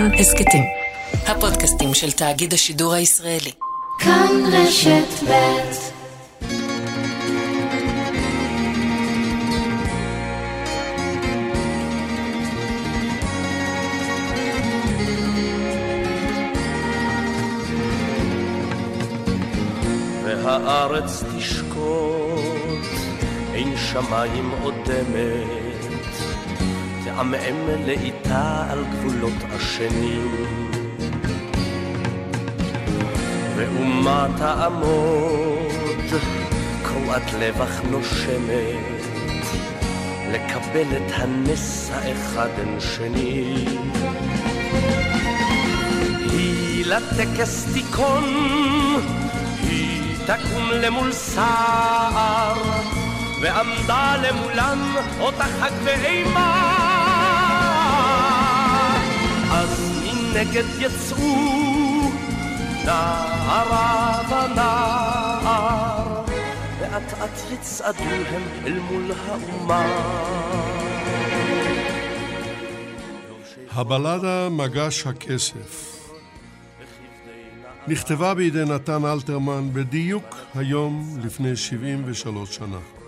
כאן הסכתים. הפודקאסטים של תאגיד השידור הישראלי. כאן רשת ב' והארץ תשקוט, אין שמיים אודמת, תעמעם לאיטה על גבולות השנים. ואומה תעמוד, קרועת לב אך נושמת, לקבל את הנס האחד אין שני. היא לטקס תיכון, היא תקום למול סער, ועמדה למולם אותה חג ואימה. אז מנגד יצאו נערה ונער, ואט אט יצעדו הם אל מול האומה. הבלדה מגש הכסף נכתבה בידי נתן אלתרמן בדיוק היום לפני 73 שנה.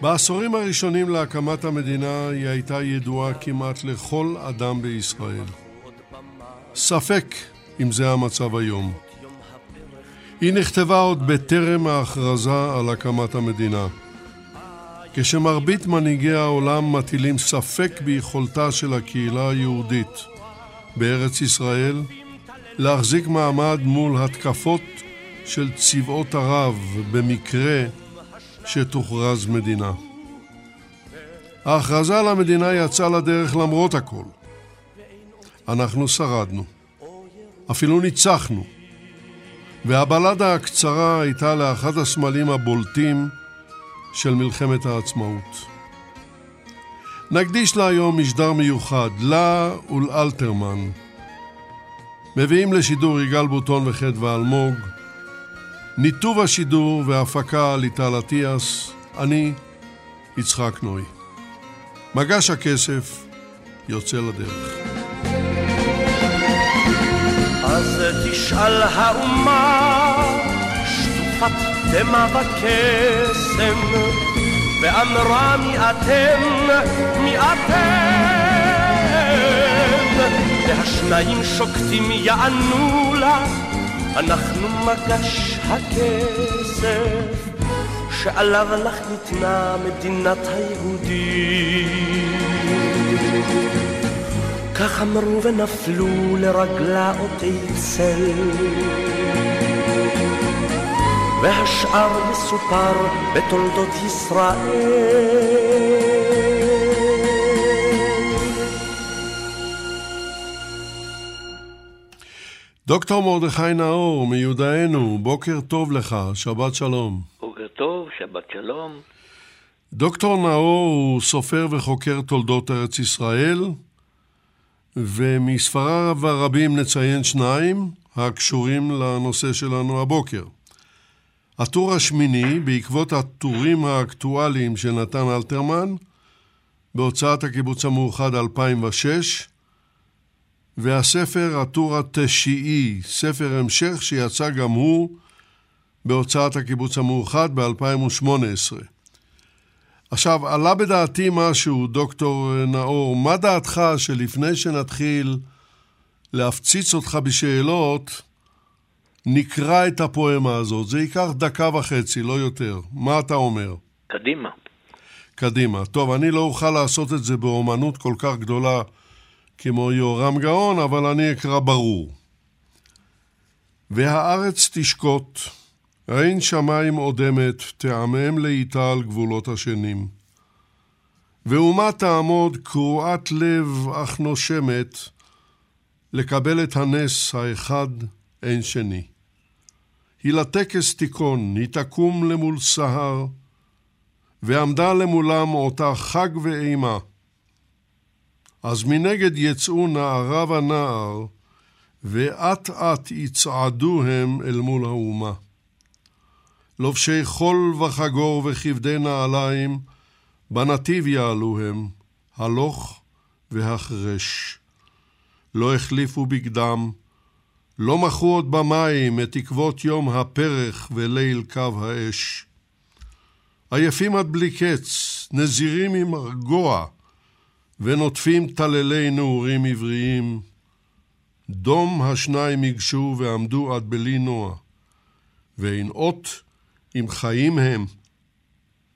בעשורים הראשונים להקמת המדינה היא הייתה ידועה כמעט לכל אדם בישראל. ספק אם זה המצב היום. היא נכתבה עוד בטרם ההכרזה על הקמת המדינה. כשמרבית מנהיגי העולם מטילים ספק ביכולתה של הקהילה היהודית בארץ ישראל להחזיק מעמד מול התקפות של צבאות ערב במקרה שתוכרז מדינה. ההכרזה על המדינה יצאה לדרך למרות הכל. אנחנו שרדנו. אפילו ניצחנו. והבלדה הקצרה הייתה לאחד הסמלים הבולטים של מלחמת העצמאות. נקדיש לה היום משדר מיוחד, לה ולאלתרמן. מביאים לשידור יגאל בוטון וחדווה אלמוג. ניתוב השידור והפקה ליטל אטיאס, אני יצחק נוי. מגש הכסף יוצא לדרך. אז תשאל האומה, שטופת דמע וקסם, ואמרה מי אתם, מי אתם? והשניים שוקטים יענו לה, אנחנו מגש הכסף, שעליו לך ניתנה מדינת היהודים. כך אמרו ונפלו לרגלה אותי צל. והשאר מסופר בתולדות ישראל. דוקטור מרדכי נאור, מיודענו, בוקר טוב לך, שבת שלום. בוקר טוב, שבת שלום. דוקטור נאור הוא סופר וחוקר תולדות ארץ ישראל, ומספריו הרבים נציין שניים הקשורים לנושא שלנו הבוקר. הטור השמיני, בעקבות הטורים האקטואליים של נתן אלתרמן, בהוצאת הקיבוץ המאוחד 2006, והספר הטור התשיעי, ספר המשך שיצא גם הוא בהוצאת הקיבוץ המאוחד ב-2018. עכשיו, עלה בדעתי משהו, דוקטור נאור, מה דעתך שלפני שנתחיל להפציץ אותך בשאלות, נקרא את הפואמה הזאת. זה ייקח דקה וחצי, לא יותר. מה אתה אומר? קדימה. קדימה. טוב, אני לא אוכל לעשות את זה באומנות כל כך גדולה כמו יורם גאון, אבל אני אקרא ברור. והארץ תשקוט, אין שמיים אודמת, תעמם לאיטה על גבולות השנים. ואומה תעמוד קרועת לב אך נושמת, לקבל את הנס האחד אין שני. היא לטקס תיכון, היא תקום למול סהר, ועמדה למולם אותה חג ואימה. אז מנגד יצאו נערה ונער, ואט אט יצעדו הם אל מול האומה. לובשי חול וחגור וכבדי נעליים, בנתיב יעלו הם, הלוך והחרש. לא החליפו בגדם, לא מכרו עוד במים את תקוות יום הפרך וליל קו האש. עייפים עד בלי קץ, נזירים עם מרגוע, ונוטפים טללי נעורים עבריים. דום השניים ייגשו ועמדו עד בלי נוע, ואין אות אם חיים הם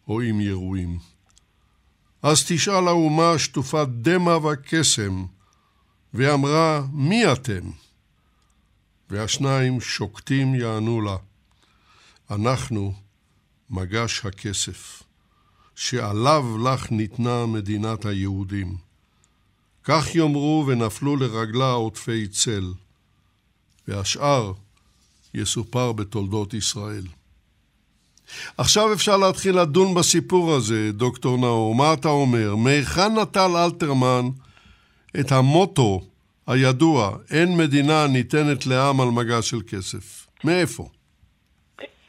או אם ירויים. אז תשאל האומה שטופת דמע וקסם, ואמרה, מי אתם? והשניים שוקטים יענו לה, אנחנו מגש הכסף, שעליו לך ניתנה מדינת היהודים. כך יאמרו ונפלו לרגלה עוטפי צל, והשאר יסופר בתולדות ישראל. עכשיו אפשר להתחיל לדון בסיפור הזה, דוקטור נאור. מה אתה אומר? מהיכן נטל אלתרמן את המוטו הידוע, אין מדינה ניתנת לעם על מגע של כסף? מאיפה?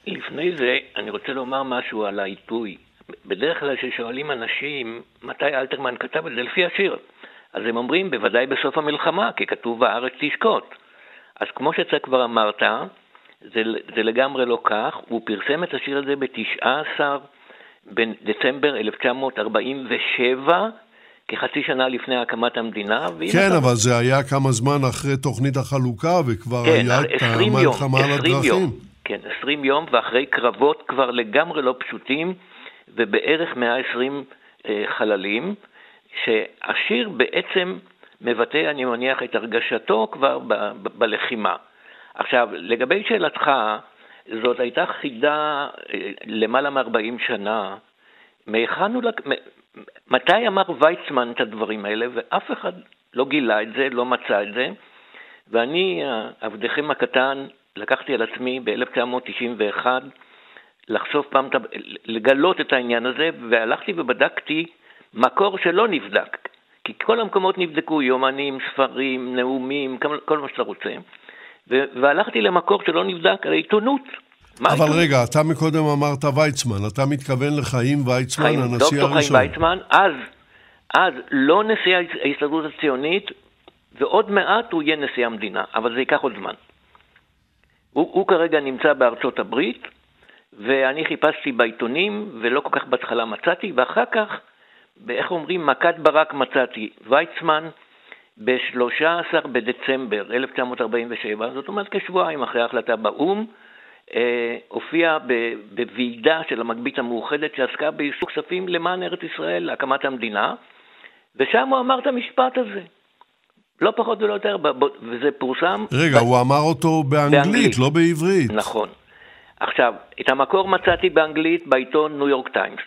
לפני זה, אני רוצה לומר משהו על העיתוי. בדרך כלל כששואלים אנשים מתי אלתרמן כתב את זה לפי השיר, אז הם אומרים בוודאי בסוף המלחמה, כי כתוב בארץ תשקוט. אז כמו שאתה כבר אמרת, זה, זה לגמרי לא כך, הוא פרסם את השיר הזה ב-19 בדצמבר 1947, כחצי שנה לפני הקמת המדינה. כן, אבל זה היה כמה זמן אחרי תוכנית החלוקה, וכבר כן, היה את המלחמה על הדרכים. יום, כן, 20 יום, ואחרי קרבות כבר לגמרי לא פשוטים, ובערך 120 אה, חללים, שהשיר בעצם מבטא, אני מניח, את הרגשתו כבר ב- ב- בלחימה. עכשיו, לגבי שאלתך, זאת הייתה חידה אה, למעלה מ-40 שנה. מהיכן הוא... לק... מתי אמר ויצמן את הדברים האלה, ואף אחד לא גילה את זה, לא מצא את זה, ואני, עבדכם הקטן, לקחתי על עצמי ב-1991 לחשוף פעם, לגלות את העניין הזה, והלכתי ובדקתי מקור שלא נבדק, כי כל המקומות נבדקו, יומנים, ספרים, נאומים, כל מה שאתה רוצה. והלכתי למקור שלא נבדק, על העיתונות. אבל רגע, אתה מקודם אמרת ויצמן, אתה מתכוון לחיים ויצמן, חיים, הנשיא הראשון. דוקטור חיים ויצמן, אז, אז לא נשיא ההסתדרות הציונית, ועוד מעט הוא יהיה נשיא המדינה, אבל זה ייקח עוד זמן. הוא, הוא כרגע נמצא בארצות הברית, ואני חיפשתי בעיתונים, ולא כל כך בהתחלה מצאתי, ואחר כך, איך אומרים, מכת ברק מצאתי. ויצמן, ב-13 בדצמבר 1947, זאת אומרת כשבועיים אחרי ההחלטה באו"ם, אה, הופיע בוועידה של המגבית המאוחדת שעסקה באיסור כספים למען ארץ ישראל, להקמת המדינה, ושם הוא אמר את המשפט הזה. לא פחות ולא יותר, וזה פורסם... רגע, ב... הוא אמר אותו באנגלית, באנגלית, לא בעברית. נכון. עכשיו, את המקור מצאתי באנגלית בעיתון ניו יורק טיימס.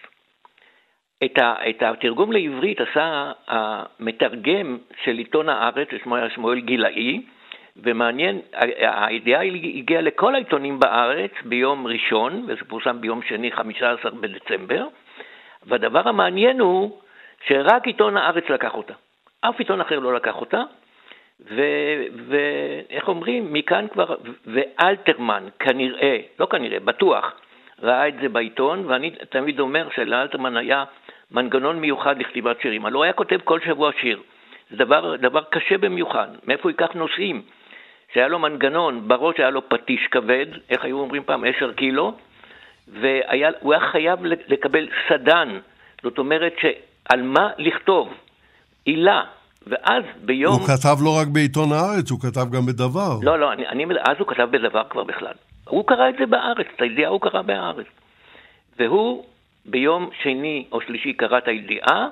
את, ה, את התרגום לעברית עשה המתרגם של עיתון הארץ, ששמו היה שמואל גילאי, ומעניין, הידיעה הגיעה לכל העיתונים בארץ ביום ראשון, וזה פורסם ביום שני, 15 בדצמבר, והדבר המעניין הוא שרק עיתון הארץ לקח אותה. אף עיתון אחר לא לקח אותה, ואיך אומרים, מכאן כבר, ואלתרמן כנראה, לא כנראה, בטוח, ראה את זה בעיתון, ואני תמיד אומר שלאלתרמן היה מנגנון מיוחד לכתיבת שירים. הלוא הוא היה כותב כל שבוע שיר. זה דבר, דבר קשה במיוחד. מאיפה הוא ייקח נושאים? שהיה לו מנגנון, בראש היה לו פטיש כבד, איך היו אומרים פעם? עשר קילו, והוא היה חייב לקבל סדן, זאת אומרת שעל מה לכתוב, עילה, ואז ביום... הוא כתב לא רק בעיתון הארץ, הוא כתב גם בדבר. לא, לא, אני, אני, אז הוא כתב בדבר כבר בכלל. הוא קרא את זה בארץ, את הידיעה הוא קרא בארץ. והוא ביום שני או שלישי קרא את הידיעה,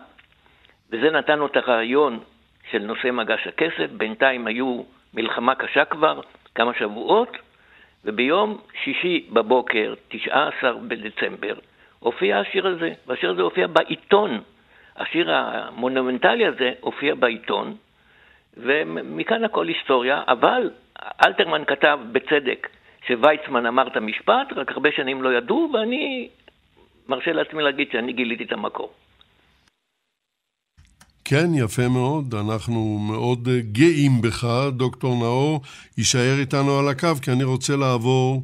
וזה נתן לו את הרעיון של נושא מגש הכסף. בינתיים היו מלחמה קשה כבר, כמה שבועות, וביום שישי בבוקר, 19 בדצמבר, הופיע השיר הזה, והשיר הזה הופיע בעיתון. השיר המונומנטלי הזה הופיע בעיתון, ומכאן הכל היסטוריה, אבל אלתרמן כתב בצדק שוויצמן אמר את המשפט, רק הרבה שנים לא ידעו, ואני מרשה לעצמי להגיד שאני גיליתי את המקור. כן, יפה מאוד. אנחנו מאוד גאים בך, דוקטור נאור. יישאר איתנו על הקו, כי אני רוצה לעבור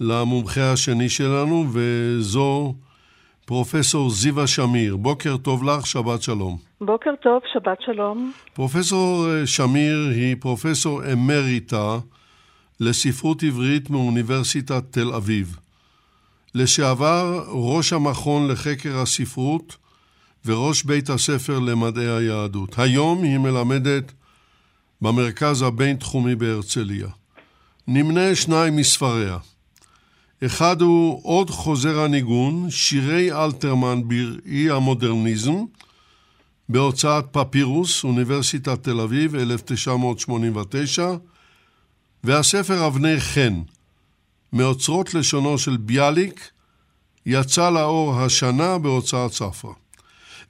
למומחה השני שלנו, וזו פרופסור זיווה שמיר. בוקר טוב לך, שבת שלום. בוקר טוב, שבת שלום. פרופסור אה, שמיר היא פרופסור אמריטה לספרות עברית מאוניברסיטת תל אביב. לשעבר ראש המכון לחקר הספרות וראש בית הספר למדעי היהדות. היום היא מלמדת במרכז הבינתחומי בהרצליה. נמנה שניים מספריה. אחד הוא עוד חוזר הניגון, שירי אלתרמן בראי המודרניזם, בהוצאת פפירוס, אוניברסיטת תל אביב, 1989, והספר אבני חן, מאוצרות לשונו של ביאליק, יצא לאור השנה בהוצאת ספרא.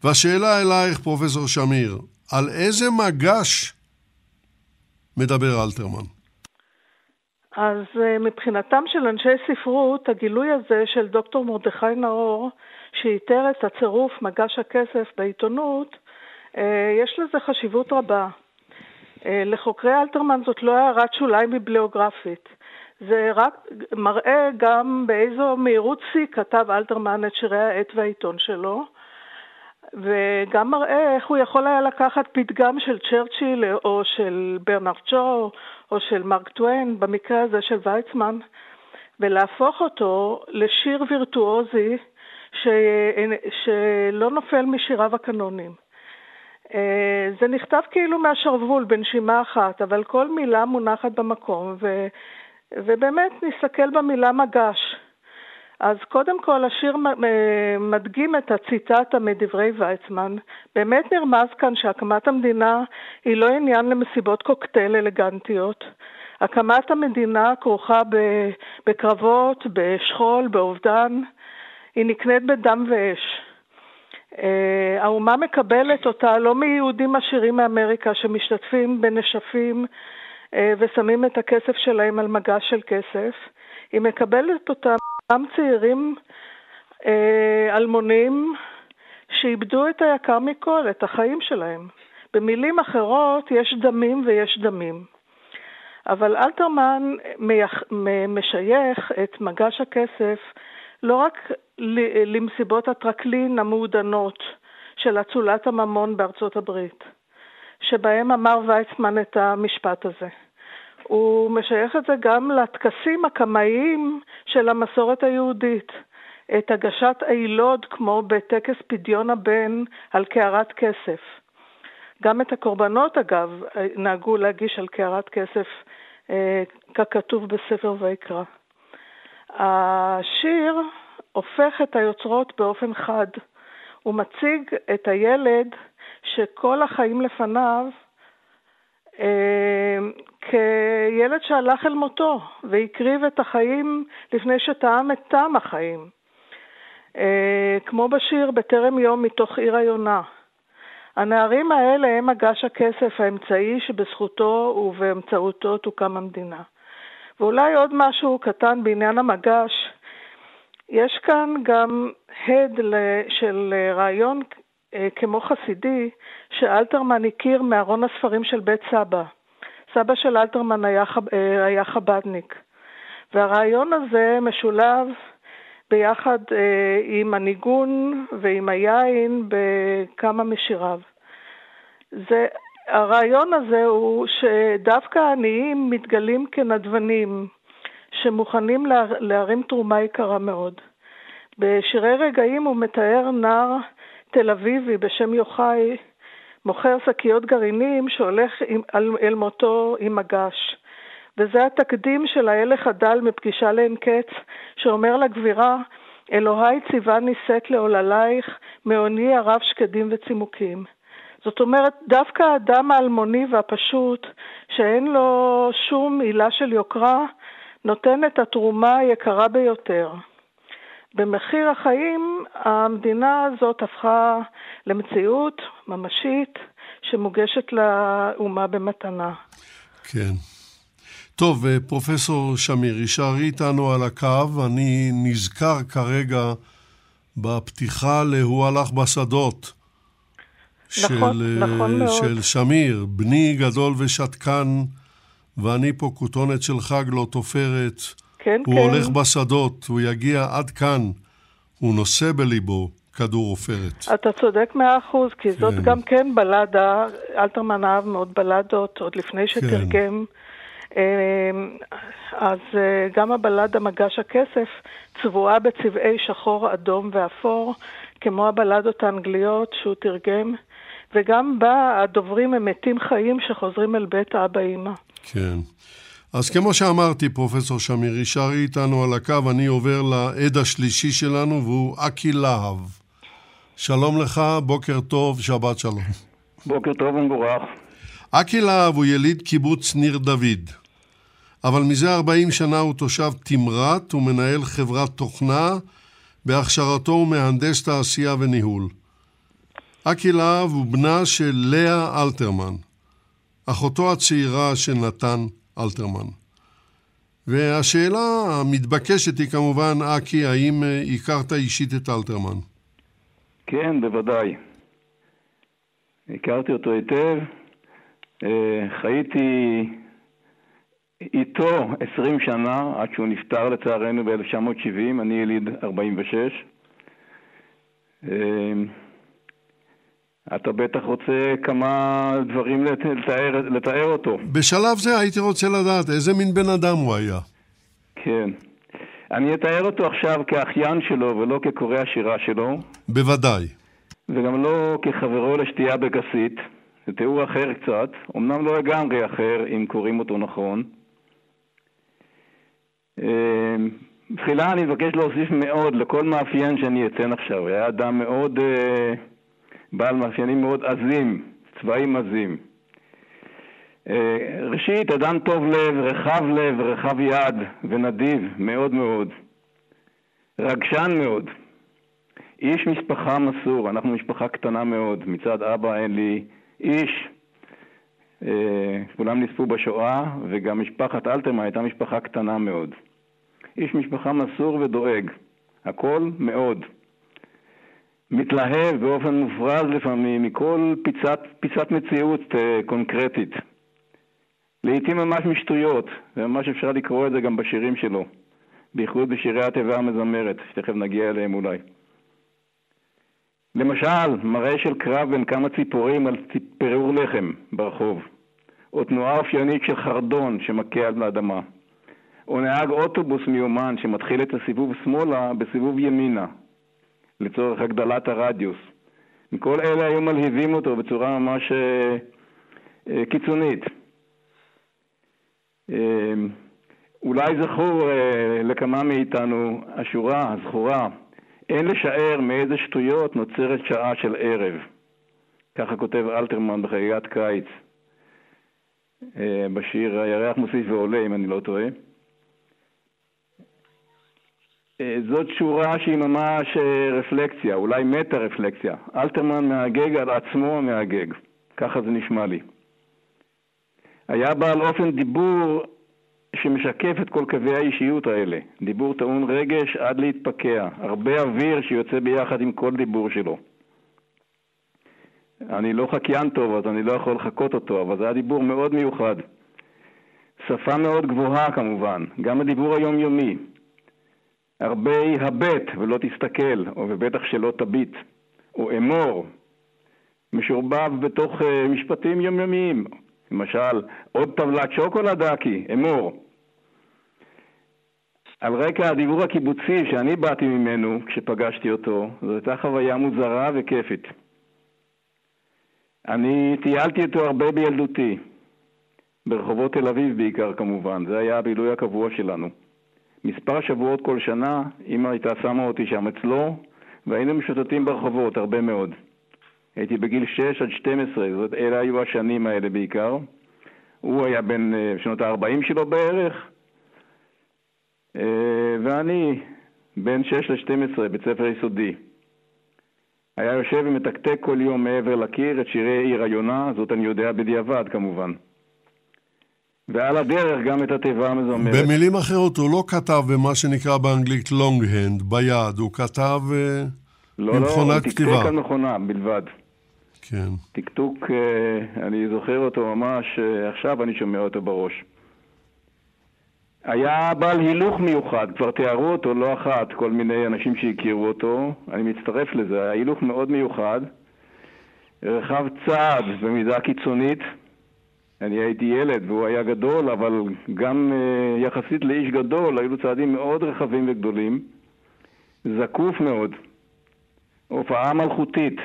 והשאלה אלייך, פרופסור שמיר, על איזה מגש מדבר אלתרמן? אז אה, מבחינתם של אנשי ספרות, הגילוי הזה של דוקטור מרדכי נאור, שאיתר את הצירוף מגש הכסף בעיתונות, אה, יש לזה חשיבות רבה. אה, לחוקרי אלתרמן זאת לא הערת שוליים ביבליוגרפית. זה רק מראה גם באיזו מהירות שיא כתב אלתרמן את שירי העט והעיתון שלו, וגם מראה איך הוא יכול היה לקחת פתגם של צ'רצ'יל או של ברנרד שו או של מרק טוויין, במקרה הזה של ויצמן, ולהפוך אותו לשיר וירטואוזי ש... שלא נופל משיריו הקנונים. אה, זה נכתב כאילו מהשרוול בנשימה אחת, אבל כל מילה מונחת במקום, ו... ובאמת נסתכל במילה מגש. אז קודם כל השיר מדגים את הציטטה מדברי ויצמן. באמת נרמז כאן שהקמת המדינה היא לא עניין למסיבות קוקטייל אלגנטיות. הקמת המדינה כרוכה בקרבות, בשכול, באובדן. היא נקנית בדם ואש. אה, האומה מקבלת אותה לא מיהודים עשירים מאמריקה שמשתתפים בנשפים אה, ושמים את הכסף שלהם על מגש של כסף. היא מקבלת אותה גם צעירים אה, אלמונים שאיבדו את היקר מכל, את החיים שלהם. במילים אחרות, יש דמים ויש דמים. אבל אלתרמן משייך את מגש הכסף לא רק למסיבות הטרקלין המעודנות של אצולת הממון בארצות הברית, שבהם אמר ויצמן את המשפט הזה. הוא משייך את זה גם לטקסים הקמאיים של המסורת היהודית. את הגשת הילוד כמו בטקס פדיון הבן על קערת כסף. גם את הקורבנות, אגב, נהגו להגיש על קערת כסף אה, ככתוב בספר ויקרא. השיר הופך את היוצרות באופן חד. הוא מציג את הילד שכל החיים לפניו אה, כילד שהלך אל מותו והקריב את החיים לפני שטעם את טעם החיים. אה, כמו בשיר בטרם יום מתוך עיר היונה. הנערים האלה הם מגש הכסף האמצעי שבזכותו ובאמצעותו תוקם המדינה. ואולי עוד משהו קטן בעניין המגש, יש כאן גם הד של רעיון אה, כמו חסידי שאלתרמן הכיר מארון הספרים של בית סבא. סבא של אלתרמן היה, אה, היה חבדניק. והרעיון הזה משולב ביחד אה, עם הניגון ועם היין בכמה משיריו. זה, הרעיון הזה הוא שדווקא העניים מתגלים כנדבנים, שמוכנים לה, להרים תרומה יקרה מאוד. בשירי רגעים הוא מתאר נער תל אביבי בשם יוחאי, מוכר שקיות גרעינים שהולך עם, אל, אל מותו עם מגש. וזה התקדים של ההלך הדל מפגישה לאין קץ, שאומר לגבירה, אלוהי ציווה נישאת לעוללייך, מעוני הרב שקדים וצימוקים. זאת אומרת, דווקא האדם האלמוני והפשוט, שאין לו שום עילה של יוקרה, נותן את התרומה היקרה ביותר. במחיר החיים המדינה הזאת הפכה למציאות ממשית שמוגשת לאומה במתנה. כן. טוב, אה, פרופסור שמיר, יישארי איתנו על הקו. אני נזכר כרגע בפתיחה ל"הוא הלך בשדות". נכון, של, נכון מאוד. של שמיר, בני גדול ושתקן, ואני פה כותונת של חג לא תופרת. כן, הוא כן. הולך בשדות, הוא יגיע עד כאן, הוא נושא בליבו כדור עופרת. אתה צודק מאה אחוז, כי זאת כן. גם כן בלדה, אלתרמן אהב מאוד בלדות, עוד לפני שתרגם. אמ, אז אה, גם הבלדה מגש הכסף צבועה בצבעי שחור, אדום ואפור, כמו הבלדות האנגליות שהוא תרגם, וגם בה הדוברים הם מתים חיים שחוזרים אל בית אבא אמא. כן. אז כמו שאמרתי, פרופסור שמיר, יישארי איתנו על הקו, אני עובר לעד השלישי שלנו, והוא אקי להב. שלום לך, בוקר טוב, שבת שלום. בוקר טוב ומבורך. אקי להב הוא יליד קיבוץ ניר דוד, אבל מזה 40 שנה הוא תושב תמרת ומנהל חברת תוכנה, בהכשרתו הוא מהנדס תעשייה וניהול. אקי להב הוא בנה של לאה אלתרמן, אחותו הצעירה של נתן אלתרמן. והשאלה המתבקשת היא כמובן, אקי, האם אה, הכרת אישית את אלתרמן? כן, בוודאי. הכרתי אותו היטב. אה, חייתי איתו 20 שנה, עד שהוא נפטר לצערנו ב-1970, אני יליד 46. אתה בטח רוצה כמה דברים לת- לתאר, לתאר אותו. בשלב זה הייתי רוצה לדעת איזה מין בן אדם הוא היה. כן. אני אתאר אותו עכשיו כאחיין שלו ולא כקורא השירה שלו. בוודאי. וגם לא כחברו לשתייה בכסית, זה תיאור אחר קצת, אמנם לא לגמרי אחר אם קוראים אותו נכון. אה, תחילה אני מבקש להוסיף מאוד לכל מאפיין שאני אציין עכשיו. היה אדם מאוד אה, בעל מאפיינים מאוד עזים, צבעים עזים. אה, ראשית, אדם טוב לב, רחב לב, רחב יד ונדיב מאוד מאוד. רגשן מאוד. איש משפחה מסור, אנחנו משפחה קטנה מאוד, מצד אבא אין לי איש. אה, כולם נספו בשואה, וגם משפחת אלתרמן הייתה משפחה קטנה מאוד. איש משפחה מסור ודואג, הכל מאוד. מתלהב באופן מופרז לפעמים מכל פיצת, פיצת מציאות אה, קונקרטית. לעיתים ממש משטויות, וממש אפשר לקרוא את זה גם בשירים שלו, בייחוד בשירי התיבה המזמרת, שתכף נגיע אליהם אולי. למשל, מראה של קרב בין כמה ציפורים על פירור לחם ברחוב, או תנועה אופיינית של חרדון שמכה על האדמה, או נהג אוטובוס מיומן שמתחיל את הסיבוב שמאלה בסיבוב ימינה, לצורך הגדלת הרדיוס. כל אלה היו מלהיבים אותו בצורה ממש אה, אה, קיצונית. אה, אולי זכור לכמה מאיתנו השורה הזכורה אין לשער מאיזה שטויות נוצרת שעה של ערב. ככה כותב אלתרמן בחגיגת קיץ, בשיר הירח מוסיף ועולה, אם אני לא טועה. אה, זאת שורה שהיא ממש אה, רפלקציה, אולי מטה-רפלקציה. אלתרמן מהגג על עצמו מהגג, ככה זה נשמע לי. היה בעל אופן דיבור שמשקף את כל קווי האישיות האלה. דיבור טעון רגש עד להתפקע, הרבה אוויר שיוצא ביחד עם כל דיבור שלו. אני לא חקיין טוב, אז אני לא יכול לחקות אותו, אבל זה היה דיבור מאוד מיוחד. שפה מאוד גבוהה כמובן, גם הדיבור היומיומי. הרבה הבט ולא תסתכל, ובטח שלא תביט, או אמור, משורבב בתוך uh, משפטים יומיומיים. למשל, עוד טבלת שוקולד דקי, אמור. על רקע הדיבור הקיבוצי שאני באתי ממנו כשפגשתי אותו, זו הייתה חוויה מוזרה וכיפית. אני טיילתי איתו הרבה בילדותי, ברחובות תל אביב בעיקר כמובן, זה היה הבילוי הקבוע שלנו. מספר שבועות כל שנה, אמא הייתה שמה אותי שם אצלו, והיינו משוטטים ברחובות הרבה מאוד. הייתי בגיל 6 עד 12, זאת אלה היו השנים האלה בעיקר. הוא היה בן אה, שנות ה-40 שלו בערך, אה, ואני בן 6 ל-12, בית ספר יסודי. היה יושב ומתקתק כל יום מעבר לקיר את שירי עיר היונה, זאת אני יודע בדיעבד כמובן. ועל הדרך גם את התיבה המזמרת. במילים אחרות, הוא לא כתב במה שנקרא באנגלית long hand, ביד, הוא כתב אה, לא, לא, הוא במכונת תקתק כתיבה. על מכונה בלבד. כן. טקטוק, אה, אני זוכר אותו ממש, אה, עכשיו אני שומע אותו בראש. היה בעל הילוך מיוחד, כבר תיארו אותו לא אחת, כל מיני אנשים שהכירו אותו, אני מצטרף לזה, היה הילוך מאוד מיוחד, רחב צעד במידה קיצונית, אני הייתי ילד והוא היה גדול, אבל גם uh, יחסית לאיש גדול היו לו צעדים מאוד רחבים וגדולים, זקוף מאוד, הופעה מלכותית.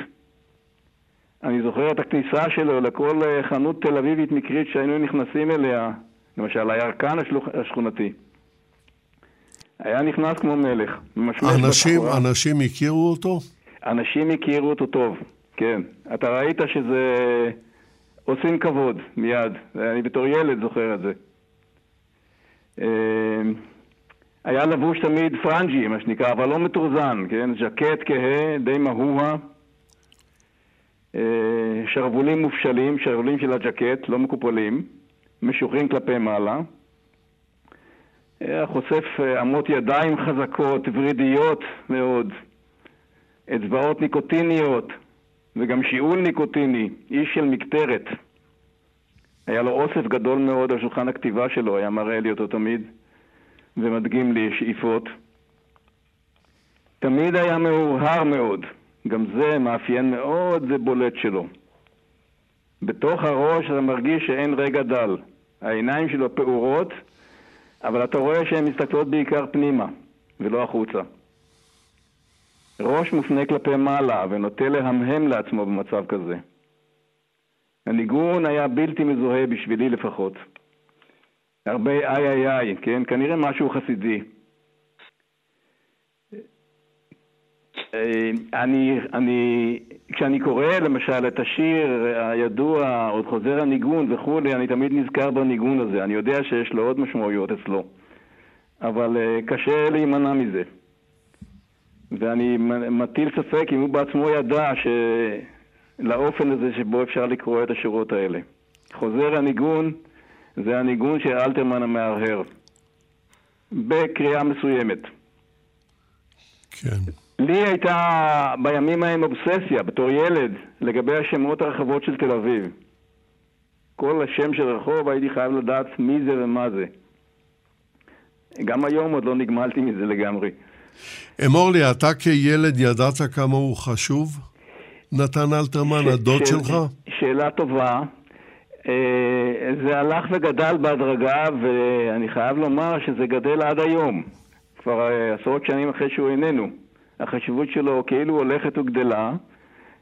אני זוכר את הכניסה שלו לכל uh, חנות תל אביבית מקרית שהיינו נכנסים אליה, למשל הירקן השכונתי. היה נכנס כמו מלך, אנשים, אנשים הכירו אותו? אנשים הכירו אותו טוב, כן. אתה ראית שזה... עושים כבוד מיד. אני בתור ילד זוכר את זה. אה, היה לבוש תמיד פרנג'י, מה שנקרא, אבל לא מטורזן, כן? ז'קט כהה, די מהוהה. אה, שרוולים מופשלים, שרוולים של הג'קט, לא מקופלים, משוחררים כלפי מעלה. היה חושף אה, אמות ידיים חזקות, ורידיות מאוד, אצבעות ניקוטיניות, וגם שיעול ניקוטיני, איש של מקטרת. היה לו אוסף גדול מאוד על שולחן הכתיבה שלו, היה מראה לי אותו תמיד, ומדגים לי שאיפות. תמיד היה מאוהר מאוד, גם זה מאפיין מאוד ובולט שלו. בתוך הראש אתה מרגיש שאין רגע דל. העיניים שלו פעורות, אבל אתה רואה שהן מסתכלות בעיקר פנימה, ולא החוצה. ראש מופנה כלפי מעלה ונוטה להמהם לעצמו במצב כזה. הניגון היה בלתי מזוהה בשבילי לפחות. הרבה איי איי איי, כן? כנראה משהו חסידי. אה, אני, אני, כשאני קורא למשל את השיר הידוע, עוד חוזר הניגון וכולי, אני תמיד נזכר בניגון הזה. אני יודע שיש לו עוד משמעויות אצלו, אבל uh, קשה להימנע מזה. ואני מטיל ספק אם הוא בעצמו ידע שלאופן הזה שבו אפשר לקרוא את השורות האלה. חוזר הניגון זה הניגון של אלתרמן המהרהר, בקריאה מסוימת. כן. לי הייתה בימים ההם אובססיה, בתור ילד, לגבי השמות הרחבות של תל אביב. כל השם של רחוב הייתי חייב לדעת מי זה ומה זה. גם היום עוד לא נגמלתי מזה לגמרי. אמור לי, אתה כילד ידעת כמה הוא חשוב? נתן אלתרמן, הדוד שלך? שאלה טובה. אה, זה הלך וגדל בהדרגה, ואני חייב לומר שזה גדל עד היום. כבר אה, עשרות שנים אחרי שהוא איננו. החשיבות שלו כאילו הולכת וגדלה.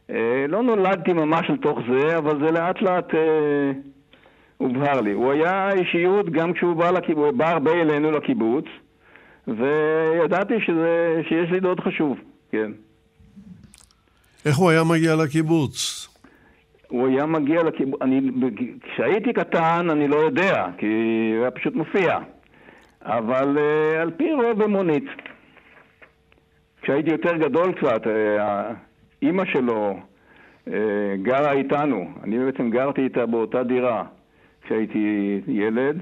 אה, לא נולדתי ממש לתוך זה, אבל זה לאט לאט הובהר לי. הוא היה אישיות גם כשהוא בא, לקיבוץ, בא הרבה אלינו לקיבוץ. וידעתי שזה, שיש לי דוד חשוב, כן. איך הוא היה מגיע לקיבוץ? הוא היה מגיע לקיבוץ, אני, כשהייתי קטן אני לא יודע, כי הוא היה פשוט מופיע, אבל uh, על פי רוב במונית. כשהייתי יותר גדול קצת, uh, אימא שלו uh, גרה איתנו, אני בעצם גרתי איתה באותה דירה כשהייתי ילד,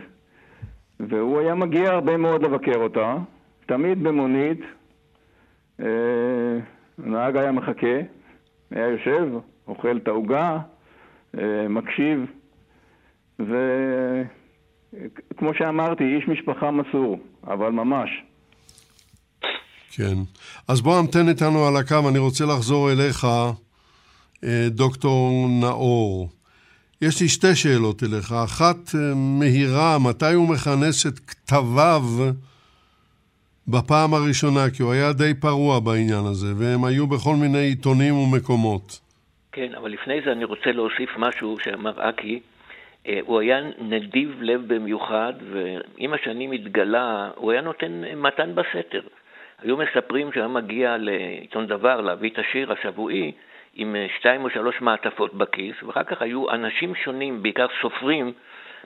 והוא היה מגיע הרבה מאוד לבקר אותה, תמיד במונית, אה, הנהג היה מחכה, היה יושב, אוכל את העוגה, אה, מקשיב, וכמו שאמרתי, איש משפחה מסור, אבל ממש. כן. אז בוא המתן איתנו על הקו, אני רוצה לחזור אליך, אה, דוקטור נאור. יש לי שתי שאלות אליך. אחת מהירה, מתי הוא מכנס את כתביו בפעם הראשונה, כי הוא היה די פרוע בעניין הזה, והם היו בכל מיני עיתונים ומקומות. כן, אבל לפני זה אני רוצה להוסיף משהו שאמר אקי. אה, הוא היה נדיב לב במיוחד, ועם השנים התגלה, הוא היה נותן מתן בסתר. היו מספרים שהוא היה מגיע לעיתון דבר להביא את השיר השבועי עם אה, שתיים או שלוש מעטפות בכיס, ואחר כך היו אנשים שונים, בעיקר סופרים,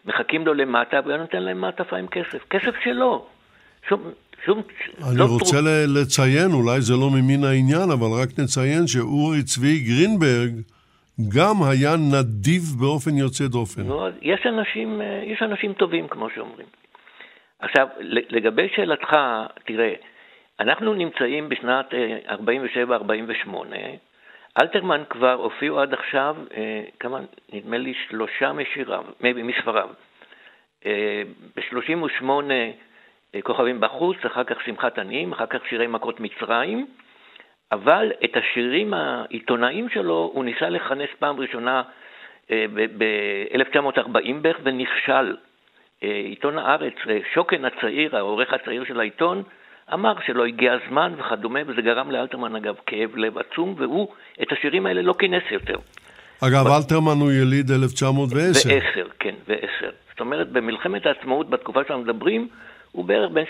מחכים לו למטה, והוא היה נותן להם מעטפה עם כסף. כסף שלו. שום, שום... אני לא רוצה טרופ... לציין, אולי זה לא ממין העניין, אבל רק נציין שאורי צבי גרינברג גם היה נדיב באופן יוצא דופן. נו, יש אנשים, אה, יש אנשים טובים, כמו שאומרים. עכשיו, לגבי שאלתך, תראה, אנחנו נמצאים בשנת 47-48, אה, אלתרמן כבר הופיעו עד עכשיו, אה, כמה, נדמה לי שלושה משיריו, מספריו. ב-38 כוכבים בחוץ, אחר כך שמחת עניים, אחר כך שירי מכות מצרים, אבל את השירים העיתונאיים שלו הוא ניסה לכנס פעם ראשונה ב-1940 בערך ונכשל. עיתון הארץ, שוקן הצעיר, העורך הצעיר של העיתון, אמר שלא הגיע הזמן וכדומה, וזה גרם לאלתרמן אגב כאב לב עצום, והוא את השירים האלה לא כינס יותר. אגב, ב... אלתרמן הוא יליד 1910. ו-10, כן, ו-10. זאת אומרת, במלחמת העצמאות, בתקופה שאנחנו מדברים, הוא בערך בין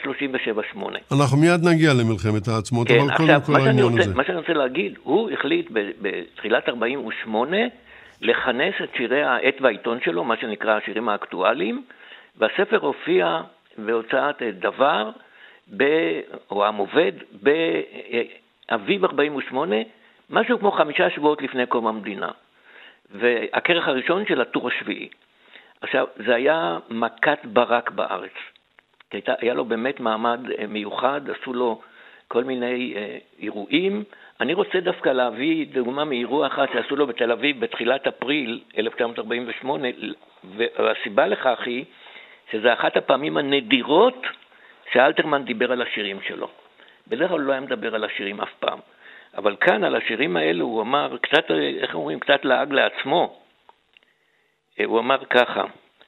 37-8. אנחנו מיד נגיע למלחמת העצמאות, כן, אבל קודם כל העניין הזה. מה שאני רוצה להגיד, הוא החליט בתחילת 48' לכנס את שירי העת והעיתון שלו, מה שנקרא השירים האקטואליים, והספר הופיע בהוצאת דבר, ב, או עם עובד, באביב 48', משהו כמו חמישה שבועות לפני קום המדינה. והכרך הראשון של הטור השביעי. עכשיו, זה היה מכת ברק בארץ. הייתה, היה לו באמת מעמד אה, מיוחד, עשו לו כל מיני אה, אירועים. אני רוצה דווקא להביא דוגמה מאירוע אחד שעשו לו בתל אביב בתחילת אפריל 1948, והסיבה לכך היא שזו אחת הפעמים הנדירות שאלתרמן דיבר על השירים שלו. בדרך כלל הוא לא היה מדבר על השירים אף פעם. אבל כאן, על השירים האלו, הוא אמר, קצת, איך אומרים, קצת לעג לעצמו. אה, הוא אמר ככה,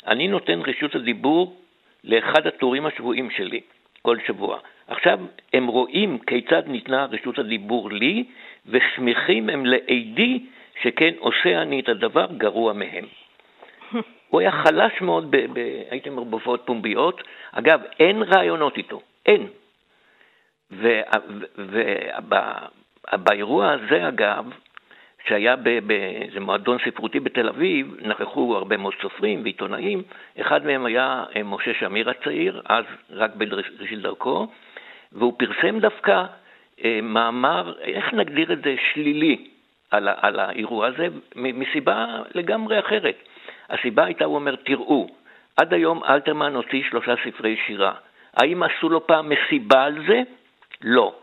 אני נותן רשות הדיבור לאחד הטורים השבויים שלי, כל שבוע. עכשיו הם רואים כיצד ניתנה רשות הדיבור לי, ושמחים הם לעדי שכן עושה אני את הדבר גרוע מהם. הוא היה חלש מאוד, ב, ב, הייתי אומר, בהופעות פומביות. אגב, אין רעיונות איתו, אין. ובאירוע הזה, אגב, שהיה באיזה מועדון ספרותי בתל אביב, נכחו הרבה מאוד סופרים ועיתונאים, אחד מהם היה אה, משה שמיר הצעיר, אז רק בראשית דרכו, והוא פרסם דווקא אה, מאמר, איך נגדיר את זה, שלילי על, על האירוע הזה, מסיבה לגמרי אחרת. הסיבה הייתה, הוא אומר, תראו, עד היום אלתרמן הוציא שלושה ספרי שירה. האם עשו לו פעם מסיבה על זה? לא.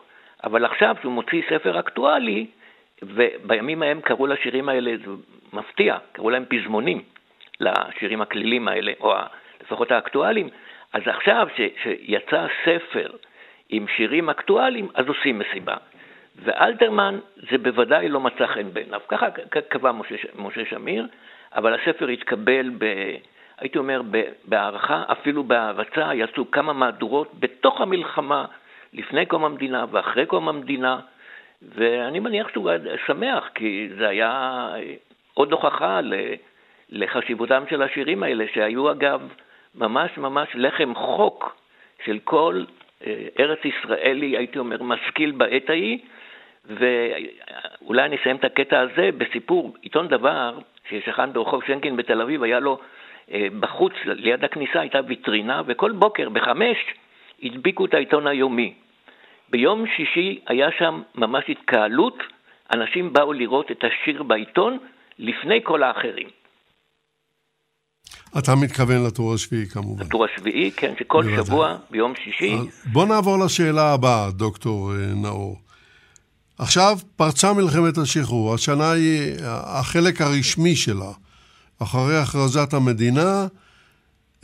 אבל עכשיו שהוא מוציא ספר אקטואלי, ובימים ההם קראו לשירים האלה, זה מפתיע, קראו להם פזמונים, לשירים הכלילים האלה, או לפחות האקטואליים, אז עכשיו ש, שיצא ספר עם שירים אקטואליים, אז עושים מסיבה. ואלתרמן זה בוודאי לא מצא חן בעיניו, ככה קבע משה, משה שמיר, אבל הספר התקבל, ב, הייתי אומר, בהערכה, אפילו בהערצה, יצאו כמה מהדורות בתוך המלחמה, לפני קום המדינה ואחרי קום המדינה, ואני מניח שהוא שמח, כי זה היה עוד הוכחה לחשיבותם של השירים האלה, שהיו אגב ממש ממש לחם חוק של כל אה, ארץ ישראלי, הייתי אומר, משכיל בעת ההיא, ואולי אני אסיים את הקטע הזה בסיפור, עיתון דבר, ששכן ברחוב שנקין בתל אביב, היה לו אה, בחוץ, ליד הכניסה הייתה ויטרינה, וכל בוקר בחמש הדביקו את העיתון היומי. ביום שישי היה שם ממש התקהלות, אנשים באו לראות את השיר בעיתון לפני כל האחרים. אתה מתכוון לטור השביעי כמובן. לטור השביעי, כן, שכל בוודאי. שבוע ביום שישי. בוא נעבור לשאלה הבאה, דוקטור אה, נאור. עכשיו פרצה מלחמת השחרור, השנה היא החלק הרשמי שלה. אחרי הכרזת המדינה,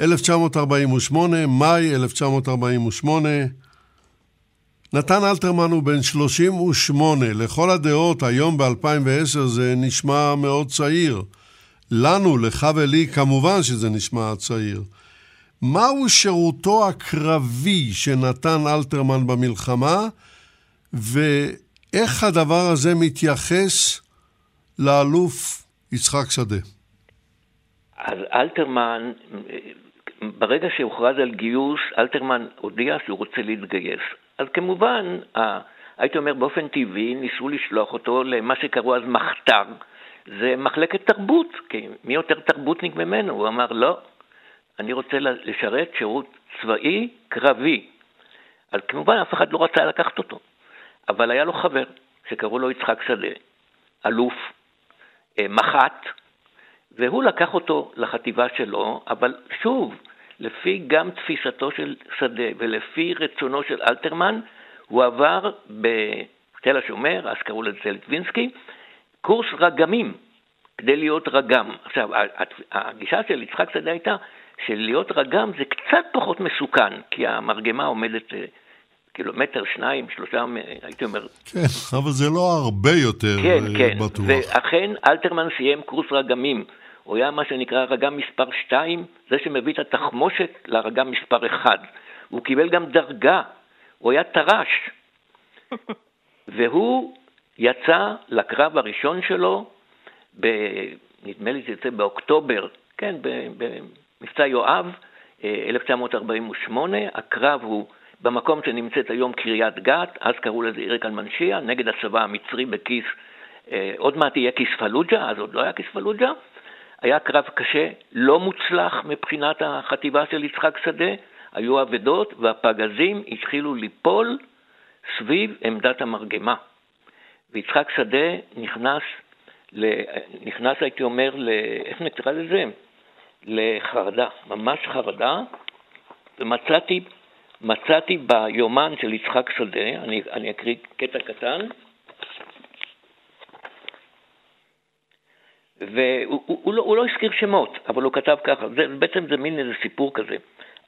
1948, מאי 1948, נתן אלתרמן הוא בן 38, לכל הדעות היום ב-2010 זה נשמע מאוד צעיר. לנו, לך ולי, כמובן שזה נשמע צעיר. מהו שירותו הקרבי שנתן אלתרמן במלחמה, ואיך הדבר הזה מתייחס לאלוף יצחק שדה? אז אלתרמן, ברגע שהוכרז על גיוס, אלתרמן הודיע שהוא רוצה להתגייס. אז כמובן, הייתי אומר באופן טבעי, ניסו לשלוח אותו למה שקראו אז מחתר, זה מחלקת תרבות, כי מי יותר תרבותניק ממנו? הוא אמר, לא, אני רוצה לשרת שירות צבאי קרבי. אז כמובן אף אחד לא רצה לקחת אותו, אבל היה לו חבר שקראו לו יצחק שדה, אלוף, אה, מח"ט, והוא לקח אותו לחטיבה שלו, אבל שוב, לפי גם תפיסתו של שדה ולפי רצונו של אלתרמן, הוא עבר בתל השומר, אז קראו לזה לטווינסקי, קורס רגמים, כדי להיות רגם. עכשיו, הגישה של יצחק שדה הייתה שלהיות רגם זה קצת פחות מסוכן, כי המרגמה עומדת אה, קילומטר, שניים, שלושה, הייתי אומר... כן, אבל זה לא הרבה יותר כן, אה, כן, בטוח. ואכן אלתרמן סיים קורס רגמים. הוא היה מה שנקרא רגם מספר 2, זה שמביא את התחמושת לרגם מספר 1. הוא קיבל גם דרגה, הוא היה טרש. והוא יצא לקרב הראשון שלו, ב, נדמה לי שזה באוקטובר, כן, במבצע יואב, 1948. אה, הקרב הוא במקום שנמצאת היום קריית גת, אז קראו לזה עיר מנשיע, נגד הצבא המצרי בכיס, אה, עוד מעט יהיה כיס פלוג'ה, אז עוד לא היה כיס פלוג'ה. היה קרב קשה, לא מוצלח מבחינת החטיבה של יצחק שדה, היו אבדות והפגזים התחילו ליפול סביב עמדת המרגמה. ויצחק שדה נכנס, נכנס הייתי אומר, ל... איך נקרא לזה? לחרדה, ממש חרדה, ומצאתי מצאתי ביומן של יצחק שדה, אני, אני אקריא קטע קטן, והוא הוא, הוא לא, הוא לא הזכיר שמות, אבל הוא כתב ככה, זה, בעצם זה מין איזה סיפור כזה.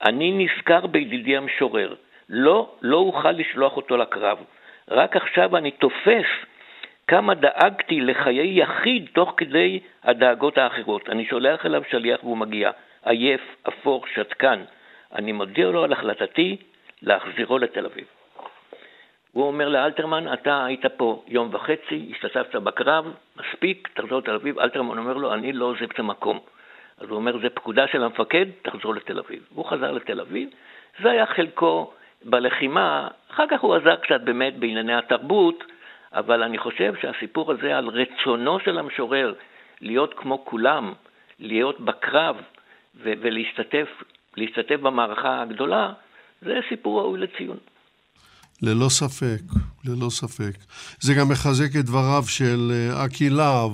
אני נזכר בידידי המשורר, לא, לא אוכל לשלוח אותו לקרב. רק עכשיו אני תופס כמה דאגתי לחיי יחיד תוך כדי הדאגות האחרות. אני שולח אליו שליח והוא מגיע, עייף, אפור, שתקן. אני מודיע לו על החלטתי להחזירו לתל אביב. הוא אומר לאלתרמן, אתה היית פה יום וחצי, השתתפת בקרב, מספיק, תחזור לתל אביב. אלתרמן אומר לו, אני לא עוזב את המקום. אז הוא אומר, זה פקודה של המפקד, תחזור לתל אביב. הוא חזר לתל אביב, זה היה חלקו בלחימה, אחר כך הוא עזר קצת באמת בענייני התרבות, אבל אני חושב שהסיפור הזה על רצונו של המשורר להיות כמו כולם, להיות בקרב ולהשתתף להשתתף במערכה הגדולה, זה סיפור ראוי לציון. ללא ספק, ללא ספק. זה גם מחזק את דבריו של אה, אקי להב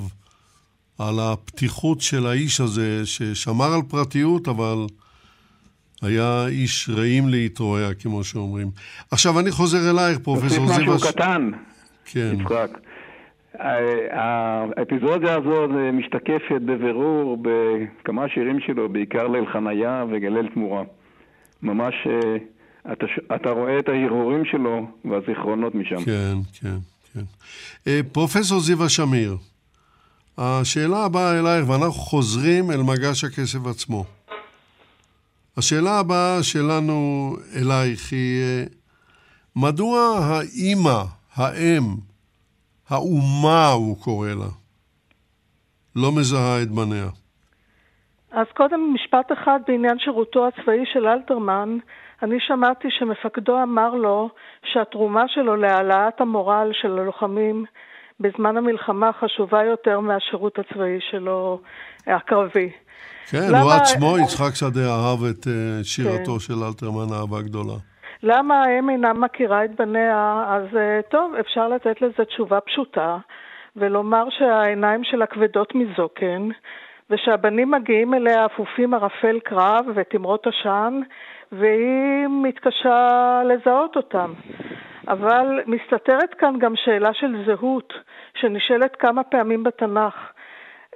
על הפתיחות של האיש הזה, ששמר על פרטיות, אבל היה איש רעים להתרועע, כמו שאומרים. עכשיו אני חוזר אלייך, פרופסור. תוסיף משהו קטן, כן. יצחק. האפיזודיה הזאת משתקפת בבירור בכמה שירים שלו, בעיקר ליל חניה וגליל תמורה. ממש, אה, אתה, אתה רואה את ההרהורים שלו והזיכרונות משם. כן, כן, כן. אה, פרופסור זיווה שמיר, השאלה הבאה אלייך, ואנחנו חוזרים אל מגש הכסף עצמו. השאלה הבאה שלנו אלייך היא, אה, מדוע האימא, האם, האומה, הוא קורא לה, לא מזהה את בניה? אז קודם משפט אחד בעניין שירותו הצבאי של אלתרמן. אני שמעתי שמפקדו אמר לו שהתרומה שלו להעלאת המורל של הלוחמים בזמן המלחמה חשובה יותר מהשירות הצבאי שלו, הקרבי. כן, למה... הוא עצמו, יצחק שדה, אהב את שירתו כן. של אלתרמן אהבה גדולה. למה האם אינה מכירה את בניה? אז uh, טוב, אפשר לתת לזה תשובה פשוטה, ולומר שהעיניים שלה כבדות מזוקן, ושהבנים מגיעים אליה אפופים ערפל קרב ותמרות עשן, והיא מתקשה לזהות אותם. אבל מסתתרת כאן גם שאלה של זהות, שנשאלת כמה פעמים בתנ"ך.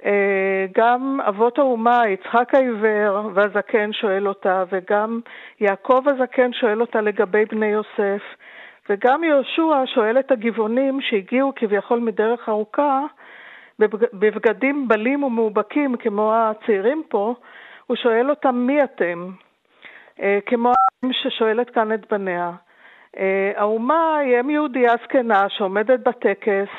אה, גם אבות האומה, יצחק העיוור והזקן שואל אותה, וגם יעקב הזקן שואל אותה לגבי בני יוסף, וגם יהושע שואל את הגבעונים שהגיעו כביכול מדרך ארוכה, בבגדים בלים ומאובקים כמו הצעירים פה, הוא שואל אותם מי אתם? אה, כמו האם ששואלת כאן את בניה. אה, האומה היא אם יהודייה זקנה שעומדת בטקס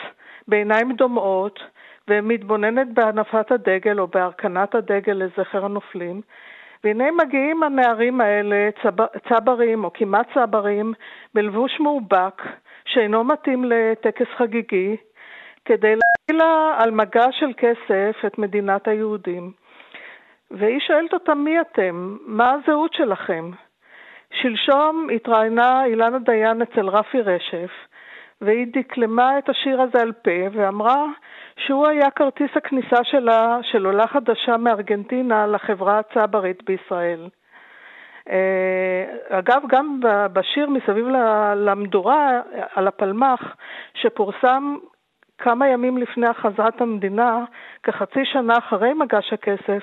בעיניים דומעות ומתבוננת בהנפת הדגל או בהרכנת הדגל לזכר הנופלים. והנה מגיעים הנערים האלה, צב... צברים או כמעט צברים, בלבוש מאובק, שאינו מתאים לטקס חגיגי, כדי להביא לה על מגע של כסף את מדינת היהודים. והיא שואלת אותם, מי אתם? מה הזהות שלכם? שלשום התראיינה אילנה דיין אצל רפי רשף, והיא דקלמה את השיר הזה על פה, ואמרה שהוא היה כרטיס הכניסה שלה, של עולה חדשה מארגנטינה, לחברה הצברית בישראל. אה, אגב, גם בשיר מסביב למדורה על הפלמ"ח, שפורסם כמה ימים לפני הכרזת המדינה, כחצי שנה אחרי מגש הכסף,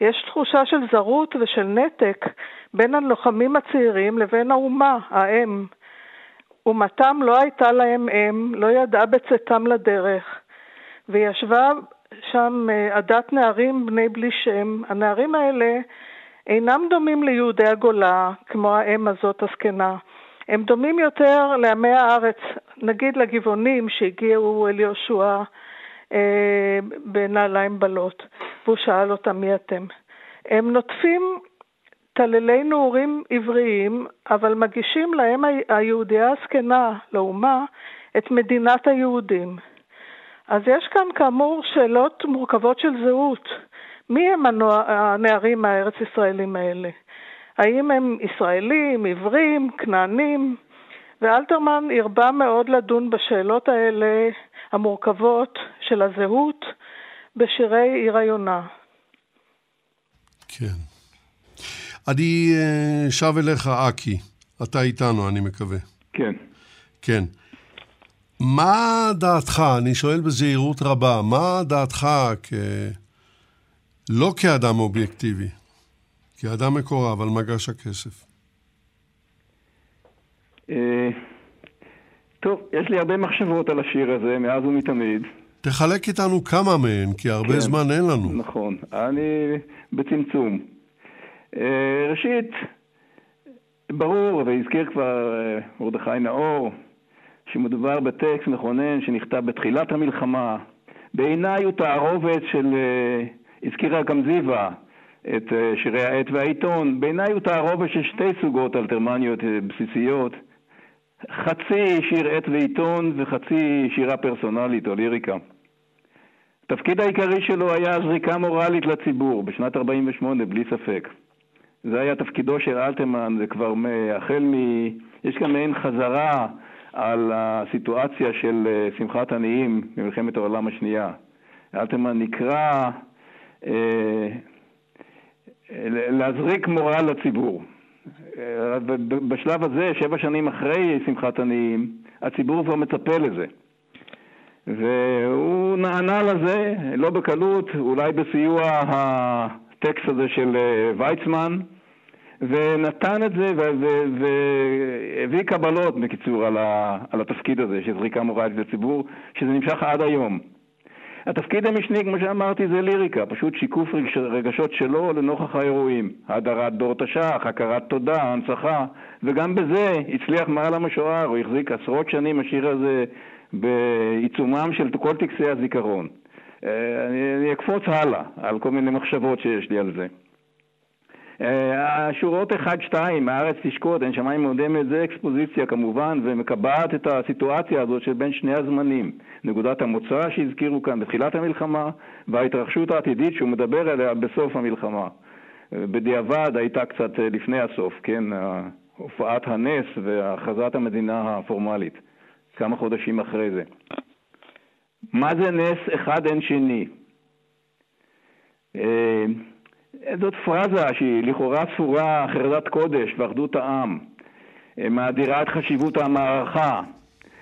יש תחושה של זרות ושל נתק בין הלוחמים הצעירים לבין האומה, האם. אומתם לא הייתה להם אם, לא ידעה בצאתם לדרך, וישבה שם אה, עדת נערים בני בלי שם. הנערים האלה אינם דומים ליהודי הגולה, כמו האם הזאת הזקנה. הם דומים יותר לעמי הארץ, נגיד לגבעונים שהגיעו אל יהושע אה, בנעליים בלות, והוא שאל אותם מי אתם. הם נוטפים טללי נעורים עבריים, אבל מגישים להם היהודייה הזקנה, לאומה, את מדינת היהודים. אז יש כאן כאמור שאלות מורכבות של זהות. מי הם הנערים הארץ ישראלים האלה? האם הם ישראלים, עברים, כנענים? ואלתרמן הרבה מאוד לדון בשאלות האלה המורכבות של הזהות בשירי עיר היונה. כן. אני אה, שב אליך, אקי. אתה איתנו, אני מקווה. כן. כן. מה דעתך, אני שואל בזהירות רבה, מה דעתך כ... לא כאדם אובייקטיבי, כאדם מקורב על מגש הכסף? אה, טוב, יש לי הרבה מחשבות על השיר הזה, מאז ומתמיד. תחלק איתנו כמה מהן, כי הרבה כן, זמן אין לנו. נכון, אני בצמצום. אה, ראשית, ברור, והזכיר כבר אה, מרדכי נאור, שמדובר בטקסט מכונן שנכתב בתחילת המלחמה. בעיניי הוא תערובת של, אה, הזכירה גם זיווה את שירי העט והעיתון, בעיניי הוא תערובת של שתי סוגות אלתרמניות בסיסיות. חצי שיר עט ועיתון וחצי שירה פרסונלית או ליריקה. התפקיד העיקרי שלו היה זריקה מורלית לציבור בשנת 48' בלי ספק. זה היה תפקידו של אלתרמן, זה כבר החל מ... יש כאן מעין חזרה על הסיטואציה של אה, שמחת עניים במלחמת העולם השנייה. אלתרמן נקרא אה, להזריק מורל לציבור. אה, בשלב הזה, שבע שנים אחרי שמחת עניים, הציבור כבר מצפה לזה. והוא נענה לזה, לא בקלות, אולי בסיוע הטקסט הזה של אה, ויצמן, ונתן את זה והביא קבלות, בקיצור, על, על התפקיד הזה של זריקה מורלית לציבור, שזה נמשך עד היום. התפקיד המשני, כמו שאמרתי, זה ליריקה, פשוט שיקוף רגשות שלו לנוכח האירועים. הדרת דור תש"ח, הכרת תודה, הנצחה, וגם בזה הצליח מעל המשוער, הוא החזיק עשרות שנים השיר הזה בעיצומם של כל טקסי הזיכרון. אה, אני, אקפוץ הלאה על כל מיני מחשבות שיש לי על זה. אה, השורות 1-2, הארץ תשקוט, אין שמיים מודמת, זה אקספוזיציה כמובן, ומקבעת את הסיטואציה הזאת של בין שני הזמנים. נקודת המוצא שהזכירו כאן בתחילת המלחמה, וההתרחשות העתידית שהוא מדבר עליה בסוף המלחמה. אה, בדיעבד הייתה קצת לפני הסוף, כן, הופעת הנס והכרזת המדינה הפורמלית. כמה חודשים אחרי זה. מה זה נס אחד אין שני? אה, זאת פרזה שהיא לכאורה צורה חרדת קודש ואחדות העם, אה, מאדירה את חשיבות המערכה,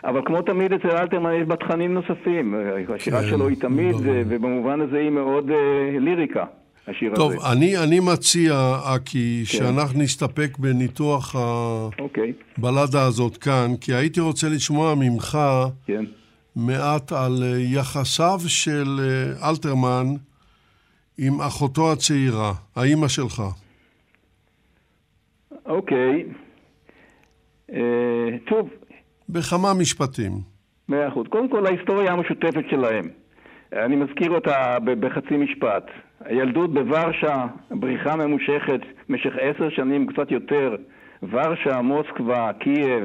אבל כמו תמיד אצל אלתרמן יש בה תכנים נוספים, השירה כן, שלו היא תמיד, ובמובן הזה היא מאוד אה, ליריקה. השיר טוב, הזה. טוב, אני, אני מציע, אקי, כן. שאנחנו נסתפק בניתוח אוקיי. הבלדה הזאת כאן, כי הייתי רוצה לשמוע ממך כן. מעט על אה, יחסיו של אה, אלתרמן עם אחותו הצעירה, האימא שלך. אוקיי. אה, טוב. בכמה משפטים. מאה אחוז. קודם כל, ההיסטוריה המשותפת שלהם. אני מזכיר אותה בחצי משפט. הילדות בוורשה, בריחה ממושכת במשך עשר שנים, קצת יותר, ורשה, מוסקבה, קייב,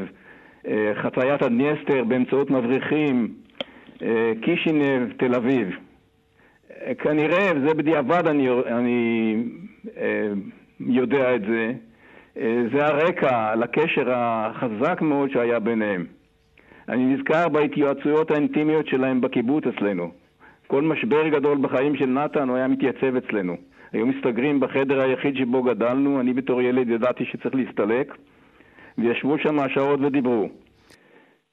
אה, חציית הדניאסטר באמצעות מבריחים, אה, קישינב, תל אביב. אה, כנראה, וזה בדיעבד אני, אני יודע את זה, זה הרקע לקשר החזק מאוד שהיה ביניהם. אני נזכר בהתייעצויות האינטימיות שלהם בקיבוץ אצלנו. כל משבר גדול בחיים של נתן הוא היה מתייצב אצלנו. היו מסתגרים בחדר היחיד שבו גדלנו, אני בתור ילד ידעתי שצריך להסתלק, וישבו שם שעות ודיברו.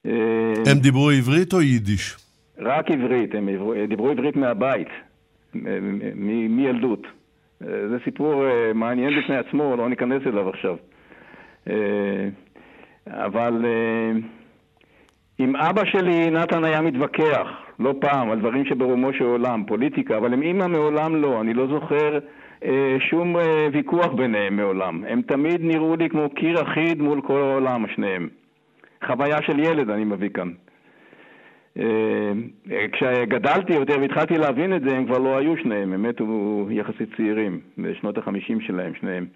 הם דיברו עברית או יידיש? רק עברית, הם דיברו עברית מהבית, מילדות. זה סיפור מעניין בפני עצמו, לא ניכנס אליו עכשיו. אבל עם אבא שלי נתן היה מתווכח לא פעם על דברים שברומו של עולם, פוליטיקה, אבל עם אימא מעולם לא. אני לא זוכר אה, שום אה, ויכוח ביניהם מעולם. הם תמיד נראו לי כמו קיר אחיד מול כל העולם, שניהם. חוויה של ילד אני מביא כאן. אה, כשגדלתי יותר והתחלתי להבין את זה, הם כבר לא היו שניהם, הם מתו יחסית צעירים, בשנות החמישים שלהם, שניהם.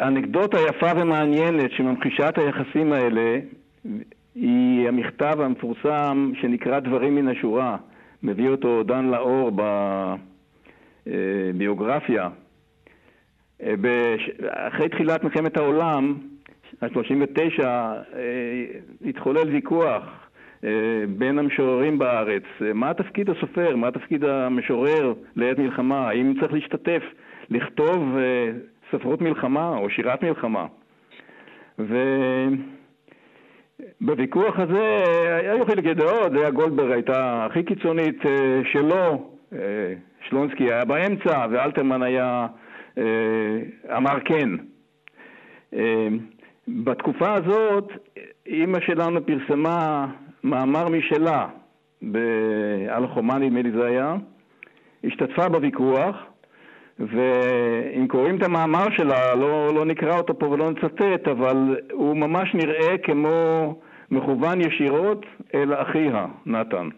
אנקדוטה יפה ומעניינת שממחישה את היחסים האלה היא המכתב המפורסם שנקרא דברים מן השורה. מביא אותו דן לאור בביוגרפיה. אה, אחרי תחילת מלחמת העולם, ה-39, אה, התחולל ויכוח אה, בין המשוררים בארץ. מה תפקיד הסופר? מה תפקיד המשורר לעת מלחמה? האם צריך להשתתף, לכתוב ספרות מלחמה או שירת מלחמה? ו... בוויכוח הזה היו חילוקי דעות, לאה גולדברג הייתה הכי קיצונית אה, שלו, אה, שלונסקי היה באמצע ואלתרמן היה, אה, אמר כן. בתקופה הזאת אימא שלנו פרסמה מאמר משלה על חומה נדמה לי זה היה, השתתפה בוויכוח ואם קוראים את המאמר שלה, לא, לא נקרא אותו פה ולא נצטט, אבל הוא ממש נראה כמו מכוון ישירות אל אחיה, נתן.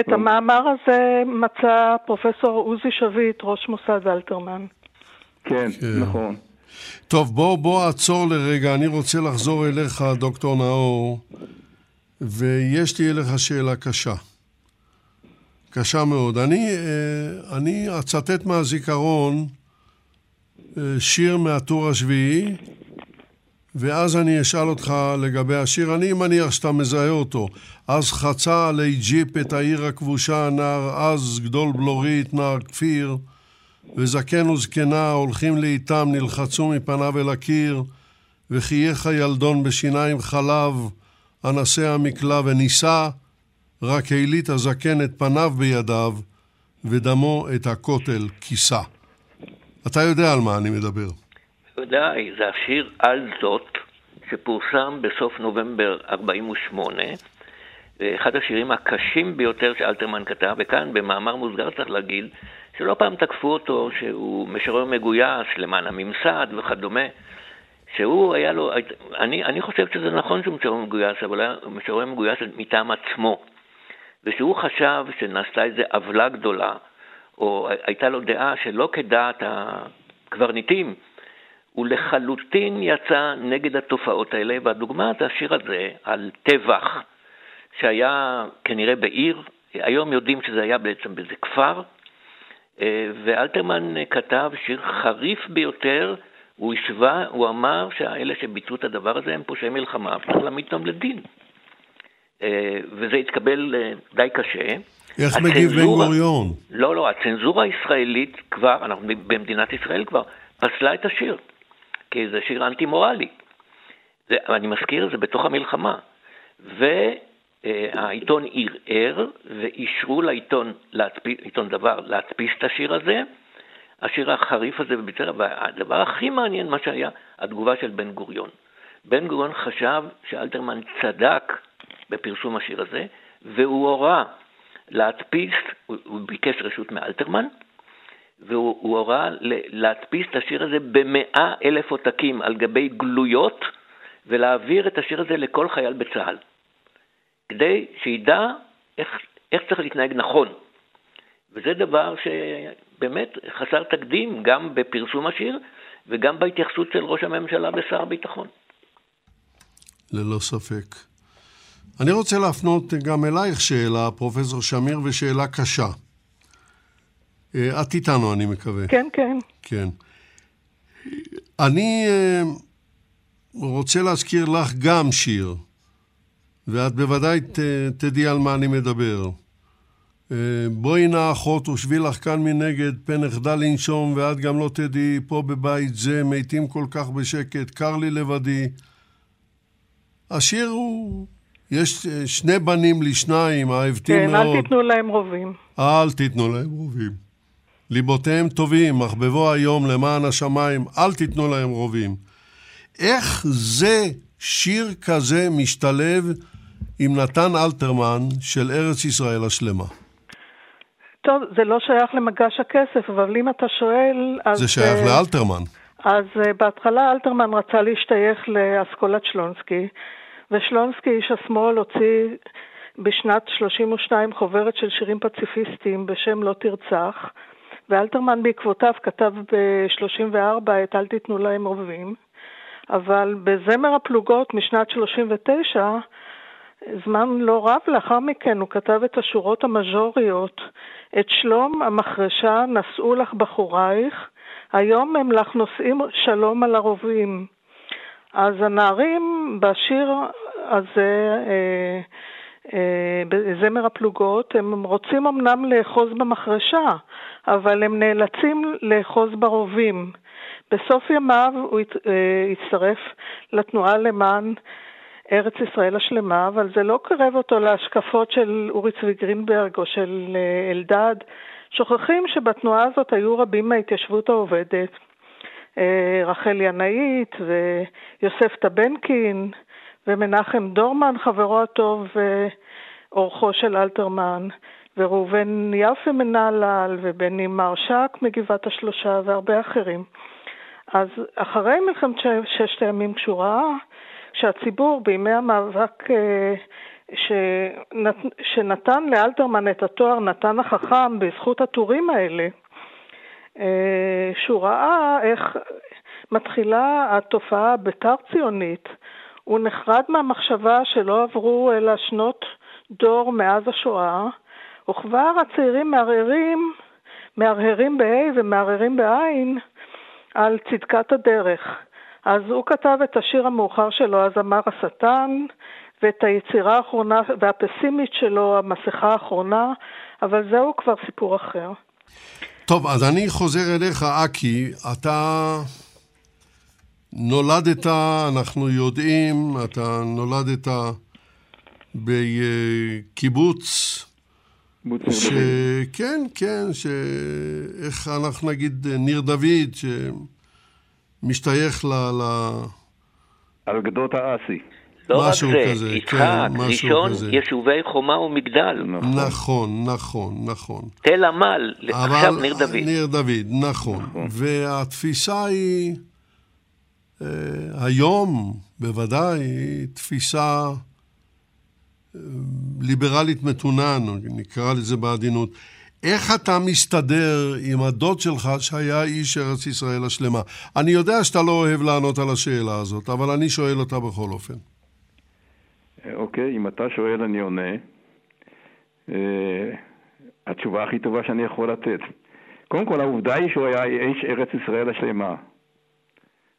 את לא... המאמר הזה מצא פרופסור עוזי שביט, ראש מוסד אלתרמן. כן, כן, נכון. טוב, בוא, בוא עצור לרגע, אני רוצה לחזור אליך, דוקטור נאור, ויש לי אליך שאלה קשה. קשה מאוד. אני, אה, אני אצטט מהזיכרון אה, שיר מהטור השביעי, ואז אני אשאל אותך לגבי השיר. אני מניח שאתה מזהה אותו. אז חצה עלי ג'יפ את העיר הכבושה, נער אז גדול בלורית, נער כפיר, וזקן וזקנה הולכים לאיתם, נלחצו מפניו אל הקיר, וחייך הילדון בשיניים חלב, אנסה המקלע ונישא, רק העלית הזקן את פניו בידיו, ודמו את הכותל כיסה. אתה יודע על מה אני מדבר. בוודאי, זה השיר על זאת, שפורסם בסוף נובמבר 48, ואחד השירים הקשים ביותר שאלתרמן כתב, וכאן במאמר מוסגר צריך להגיד, שלא פעם תקפו אותו שהוא משורר מגויס למען הממסד וכדומה, שהוא היה לו, אני, אני חושב שזה נכון שהוא משורר מגויס, אבל היה משורר מגויס מטעם עצמו. ושהוא חשב שנעשתה איזו עוולה גדולה, או הייתה לו דעה שלא כדעת הקברניטים, הוא לחלוטין יצא נגד התופעות האלה, והדוגמה זה השיר הזה על טבח שהיה כנראה בעיר, היום יודעים שזה היה בעצם באיזה כפר, ואלתרמן כתב שיר חריף ביותר, הוא השווה, הוא אמר שהאלה שביצעו את הדבר הזה הם פושעי מלחמה, צריך להעמיד אותם לדין. אה, וזה התקבל אה, די קשה. איך מגיב בן גוריון? לא, לא, הצנזורה הישראלית כבר, אנחנו במדינת ישראל כבר, פסלה את השיר, כי זה שיר אנטי-מורלי. אני מזכיר, זה בתוך המלחמה. והעיתון ערער ואישרו לעיתון, להדפיס, עיתון דבר, להדפיס את השיר הזה, השיר החריף הזה בביצר, והדבר הכי מעניין, מה שהיה, התגובה של בן גוריון. בן גוריון חשב שאלתרמן צדק בפרסום השיר הזה, והוא הורה להדפיס, הוא, הוא ביקש רשות מאלתרמן, והוא הורה להדפיס את השיר הזה במאה אלף עותקים על גבי גלויות, ולהעביר את השיר הזה לכל חייל בצה"ל, כדי שידע איך, איך צריך להתנהג נכון. וזה דבר שבאמת חסר תקדים גם בפרסום השיר וגם בהתייחסות של ראש הממשלה ושר הביטחון. ללא ספק. אני רוצה להפנות גם אלייך שאלה, פרופסור שמיר, ושאלה קשה. אה, את איתנו, אני מקווה. כן, כן. כן. אני אה, רוצה להזכיר לך גם שיר, ואת בוודאי ת, תדעי על מה אני מדבר. אה, בואי נא אחות ושבי לך כאן מנגד, פן אחדל לנשום, ואת גם לא תדעי, פה בבית זה, מתים כל כך בשקט, קר לי לבדי. השיר הוא יש אה, שני בנים לשניים, אהבתי כן, מאוד. אל תיתנו להם רובים. אל תיתנו להם רובים. ליבותיהם טובים, אך בבוא היום למען השמיים, אל תיתנו להם רובים. איך זה שיר כזה משתלב עם נתן אלתרמן של ארץ ישראל השלמה? טוב, זה לא שייך למגש הכסף, אבל אם אתה שואל... אז, זה שייך אה, לאלתרמן. אז אה, בהתחלה אלתרמן רצה להשתייך לאסכולת שלונסקי, ושלונסקי, איש השמאל, הוציא בשנת 32 חוברת של שירים פציפיסטיים בשם לא תרצח, ואלתרמן בעקבותיו כתב ב-34 את אל תיתנו להם רובים, אבל בזמר הפלוגות משנת 39, זמן לא רב לאחר מכן הוא כתב את השורות המז'וריות, את שלום המחרשה נשאו לך בחורייך, היום הם לך נושאים שלום על הרובים. אז הנערים בשיר הזה, אה, אה, בזמר הפלוגות, הם רוצים אמנם לאחוז במחרשה, אבל הם נאלצים לאחוז ברובים. בסוף ימיו הוא אה, הצטרף לתנועה למען ארץ ישראל השלמה, אבל זה לא קרב אותו להשקפות של אורי צבי גרינברג או של אלדד. שוכחים שבתנועה הזאת היו רבים מההתיישבות העובדת. אה, רחל ינאית ויוסף טבנקין ומנחם דורמן, חברו הטוב ואורחו של אלתרמן, וראובן יפה מנהלל ובני מרשק מגבעת השלושה והרבה אחרים. אז אחרי מלחמת ששת הימים כשהוא ראה שהציבור בימי המאבק אה, שנת, שנתן לאלתרמן את התואר נתן החכם בזכות הטורים האלה, שהוא ראה איך מתחילה התופעה הבית"ר ציונית, הוא נחרד מהמחשבה שלא עברו אלא שנות דור מאז השואה, וכבר הצעירים מערערים, מהרהרים בה' ומערערים בעין על צדקת הדרך. אז הוא כתב את השיר המאוחר שלו, אז אמר השטן, ואת היצירה האחרונה והפסימית שלו, המסכה האחרונה, אבל זהו כבר סיפור אחר. טוב, אז אני חוזר אליך, אקי. אתה נולדת, אנחנו יודעים, אתה נולדת בקיבוץ, ש... כן, כן, ש... איך אנחנו נגיד, ניר דוד, שמשתייך ל... ל... על גדות האסי. לא רק זה, כזה, יצחק, כן, ראשון, כזה. יישובי חומה ומגדל, נכון. נכון, נכון, נכון. תל עמל, עכשיו אבל ניר דוד. ניר דוד, נכון. והתפיסה היא, אה, היום בוודאי, היא תפיסה אה, ליברלית מתונה, נקרא לזה בעדינות. איך אתה מסתדר עם הדוד שלך שהיה איש ארץ ישראל השלמה? אני יודע שאתה לא אוהב לענות על השאלה הזאת, אבל אני שואל אותה בכל אופן. אוקיי, אם אתה שואל אני עונה. אה, התשובה הכי טובה שאני יכול לתת. קודם כל, העובדה היא שהוא היה איש ארץ ישראל השלמה.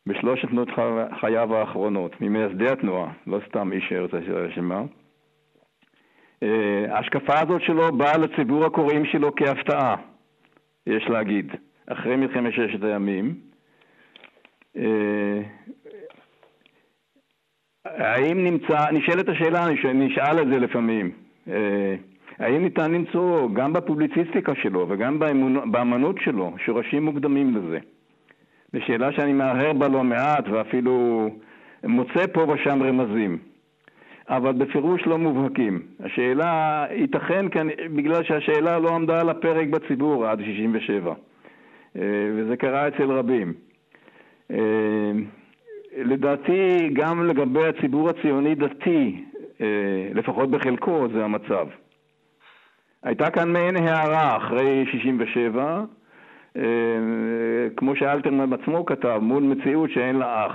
בשלושת שנות חייו האחרונות, ממייסדי התנועה, לא סתם איש ארץ ישראל השלמה. אה, ההשקפה הזאת שלו באה לציבור הקוראים שלו כהפתעה, יש להגיד, אחרי מלחמת ששת הימים. אה, האם נמצא, נשאלת השאלה, נש- נשאל את זה לפעמים, אה, האם ניתן למצוא גם בפובליציסטיקה שלו וגם באמנות שלו שורשים מוקדמים לזה? זו שאלה שאני מהרהר בה לא מעט ואפילו מוצא פה ושם רמזים, אבל בפירוש לא מובהקים. השאלה ייתכן כאן בגלל שהשאלה לא עמדה על הפרק בציבור עד 67, אה, וזה קרה אצל רבים. לדעתי גם לגבי הציבור הציוני דתי, אה, לפחות בחלקו, זה המצב. הייתה כאן מעין הערה אחרי 67, אה, כמו שאלתרמן עצמו כתב, מול מציאות שאין לה אח.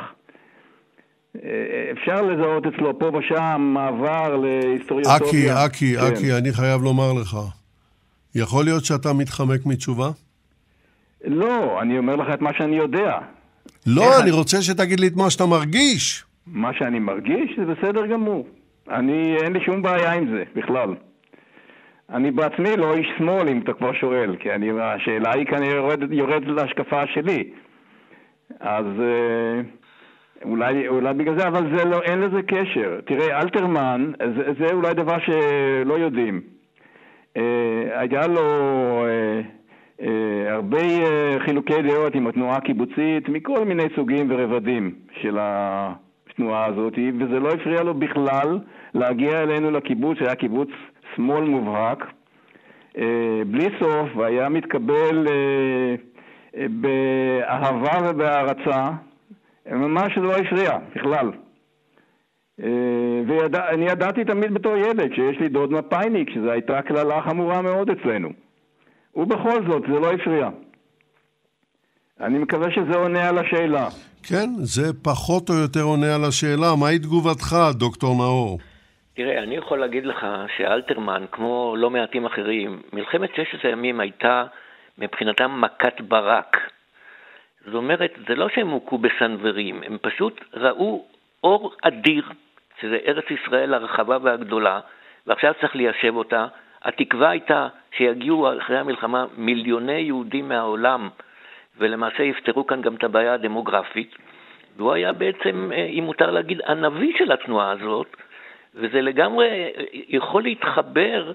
אה, אפשר לזהות אצלו פה ושם מעבר להיסטוריוסופיה. אקי, אקי, כן. אקי, אני חייב לומר לך, יכול להיות שאתה מתחמק מתשובה? לא, אני אומר לך את מה שאני יודע. לא, אני רוצה שתגיד לי את מה שאתה מרגיש. מה שאני מרגיש זה בסדר גמור. אני, אין לי שום בעיה עם זה, בכלל. אני בעצמי לא איש שמאל, אם אתה כבר שואל, כי אני, השאלה היא כנראה יורדת, יורדת להשקפה שלי. אז אה, אולי, אולי בגלל זה, אבל זה לא, אין לזה קשר. תראה, אלתרמן, זה, זה אולי דבר שלא יודעים. אה, היה לו אה, הרבה אה, חילוקי דעות עם התנועה הקיבוצית מכל מיני סוגים ורבדים של התנועה הזאת, וזה לא הפריע לו בכלל להגיע אלינו לקיבוץ, שהיה קיבוץ שמאל מובהק, אה, בלי סוף, והיה מתקבל אה, אה, באהבה ובהערצה. ממש לא הפריע, בכלל. ואני ידעתי תמיד בתור ילד שיש לי דוד מפאיניק, שזו הייתה קללה חמורה מאוד אצלנו. ובכל זאת, זה לא הפריע. אני מקווה שזה עונה על השאלה. כן, זה פחות או יותר עונה על השאלה. מהי תגובתך, דוקטור נאור? תראה, אני יכול להגיד לך שאלתרמן, כמו לא מעטים אחרים, מלחמת ששת הימים הייתה מבחינתם מכת ברק. זאת אומרת, זה לא שהם הוכו בסנוורים, הם פשוט ראו אור אדיר, שזה ארץ ישראל הרחבה והגדולה, ועכשיו צריך ליישב אותה. התקווה הייתה שיגיעו אחרי המלחמה מיליוני יהודים מהעולם, ולמעשה יפתרו כאן גם את הבעיה הדמוגרפית. והוא היה בעצם, אה, אם מותר להגיד, הנביא של התנועה הזאת, וזה לגמרי יכול להתחבר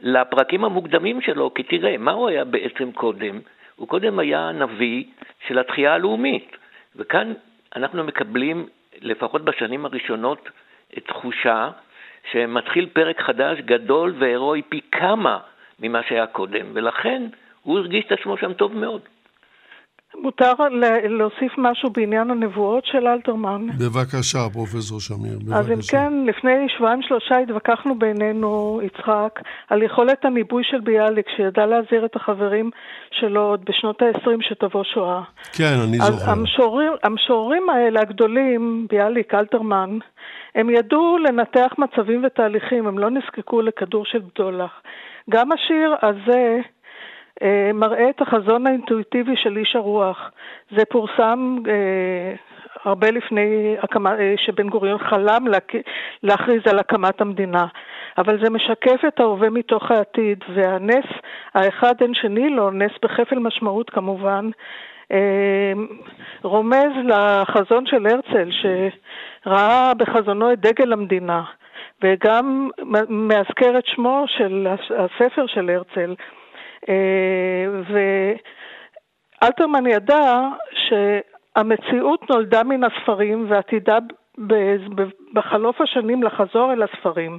לפרקים המוקדמים שלו, כי תראה, מה הוא היה בעצם קודם? הוא קודם היה הנביא של התחייה הלאומית, וכאן אנחנו מקבלים, לפחות בשנים הראשונות, תחושה שמתחיל פרק חדש, גדול והירואי פי כמה ממה שהיה קודם, ולכן הוא הרגיש את עצמו שם טוב מאוד. מותר להוסיף משהו בעניין הנבואות של אלתרמן? בבקשה, פרופסור שמיר, בבקשה. אז אם כן, לפני שבועיים שלושה התווכחנו בינינו, יצחק, על יכולת המיבוי של ביאליק, שידע להזהיר את החברים שלו עוד בשנות ה-20 שתבוא שואה. כן, אני זוכר. אז המשוררים, המשוררים האלה הגדולים, ביאליק, אלתרמן, הם ידעו לנתח מצבים ותהליכים, הם לא נזקקו לכדור של בדולח. גם השיר הזה, מראה את החזון האינטואיטיבי של איש הרוח. זה פורסם אה, הרבה לפני הקמה, אה, שבן גוריון חלם לה, להכריז על הקמת המדינה. אבל זה משקף את ההווה מתוך העתיד, והנס האחד אין שני לו, נס בכפל משמעות כמובן, אה, רומז לחזון של הרצל, שראה בחזונו את דגל המדינה, וגם מאזכר את שמו של הספר של הרצל. אה, ואלתרמן ידע שהמציאות נולדה מן הספרים ועתידה בחלוף השנים לחזור אל הספרים.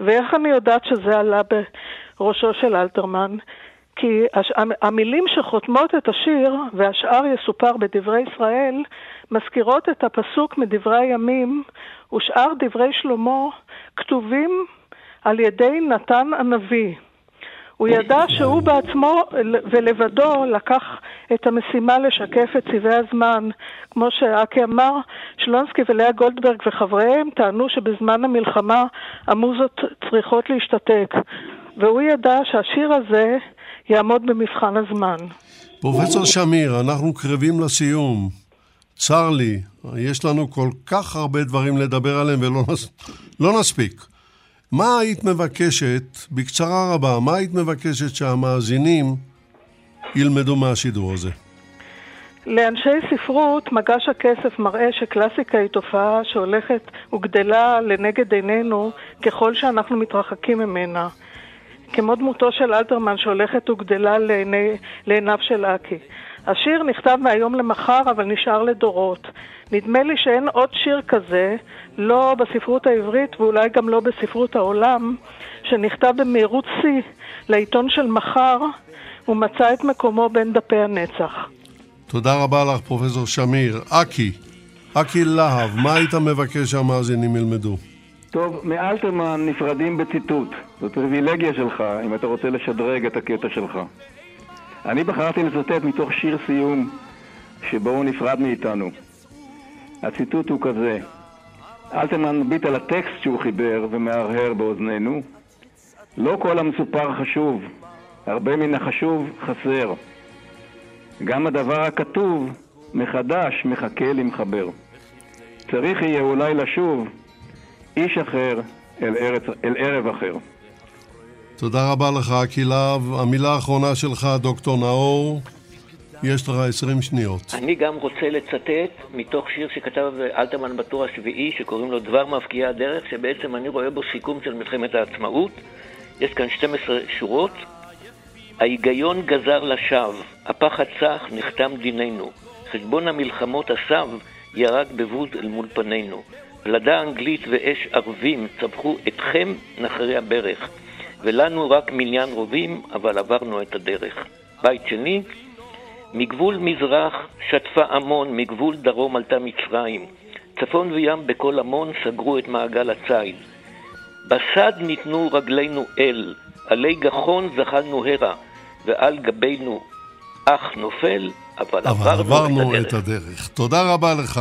ואיך אני יודעת שזה עלה בראשו של אלתרמן? כי המילים שחותמות את השיר, והשאר יסופר בדברי ישראל, מזכירות את הפסוק מדברי הימים, ושאר דברי שלמה כתובים על ידי נתן הנביא. הוא ידע שהוא בעצמו ולבדו לקח את המשימה לשקף את צבעי הזמן. כמו שאקי אמר, שלונסקי ולאה גולדברג וחבריהם טענו שבזמן המלחמה המוזות צריכות להשתתק. והוא ידע שהשיר הזה יעמוד במבחן הזמן. פרופסור שמיר, אנחנו קרבים לסיום. צר לי, יש לנו כל כך הרבה דברים לדבר עליהם ולא נס... לא נספיק. מה היית מבקשת, בקצרה רבה, מה היית מבקשת שהמאזינים ילמדו מהשידור הזה? לאנשי ספרות, מגש הכסף מראה שקלאסיקה היא תופעה שהולכת וגדלה לנגד עינינו ככל שאנחנו מתרחקים ממנה. כמו דמותו של אלתרמן שהולכת וגדלה לעיני, לעיניו של אקי. השיר נכתב מהיום למחר, אבל נשאר לדורות. נדמה לי שאין עוד שיר כזה, לא בספרות העברית ואולי גם לא בספרות העולם, שנכתב במהירות שיא לעיתון של מחר, ומצא את מקומו בין דפי הנצח. תודה רבה לך, פרופסור שמיר. אקי, אקי להב, מה היית מבקש שהמאזינים ילמדו? טוב, מאלתרמן נפרדים בציטוט. זו פריבילגיה שלך, אם אתה רוצה לשדרג את הקטע שלך. אני בחרתי לצטט מתוך שיר סיום שבו הוא נפרד מאיתנו. הציטוט הוא כזה: אלתרמן מביט על הטקסט שהוא חיבר ומהרהר באוזנינו. לא כל המסופר חשוב, הרבה מן החשוב חסר. גם הדבר הכתוב מחדש מחכה למחבר. צריך יהיה אולי לשוב איש אחר אל, ארץ, אל ערב אחר. תודה רבה לך, קילב. המילה האחרונה שלך, דוקטור נאור. יש לך עשרים שניות. אני גם רוצה לצטט מתוך שיר שכתב אלתרמן בטור השביעי, שקוראים לו דבר מבקיעי הדרך, שבעצם אני רואה בו סיכום של מלחמת העצמאות. יש כאן 12 שורות. ההיגיון גזר לשווא, הפחד צח, נחתם דיננו. חשבון המלחמות הסב ירק בבוז אל מול פנינו. פלדה אנגלית ואש ערבים צבחו אתכם נחרי הברך. ולנו רק מניין רובים, אבל עברנו את הדרך. בית שני, מגבול מזרח שטפה עמון, מגבול דרום עלתה מצרים. צפון וים בכל המון סגרו את מעגל הציד. בסד ניתנו רגלינו אל, עלי גחון זחלנו הרה, ועל גבינו אח נופל, אבל, אבל עברנו, עברנו את, הדרך. את הדרך. תודה רבה לך.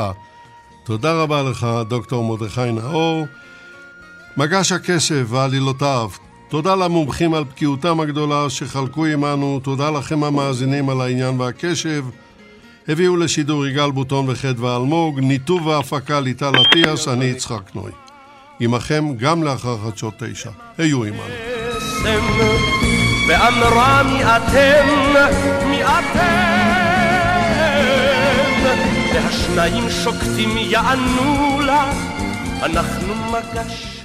תודה רבה לך, דוקטור מרדכי נאור. מגש הכסף ועלילותיו, תודה למומחים על בקיאותם הגדולה שחלקו עמנו, תודה לכם המאזינים על העניין והקשב. הביאו לשידור יגאל בוטון וחדווה אלמוג, ניתוב והפקה ליטל אטיאס, אני יצחק נוי. עמכם גם לאחר חדשות תשע. היו עמנו. ואמרה מי אתם, מי אתם, והשניים שוקטים יענו לה, אנחנו מגש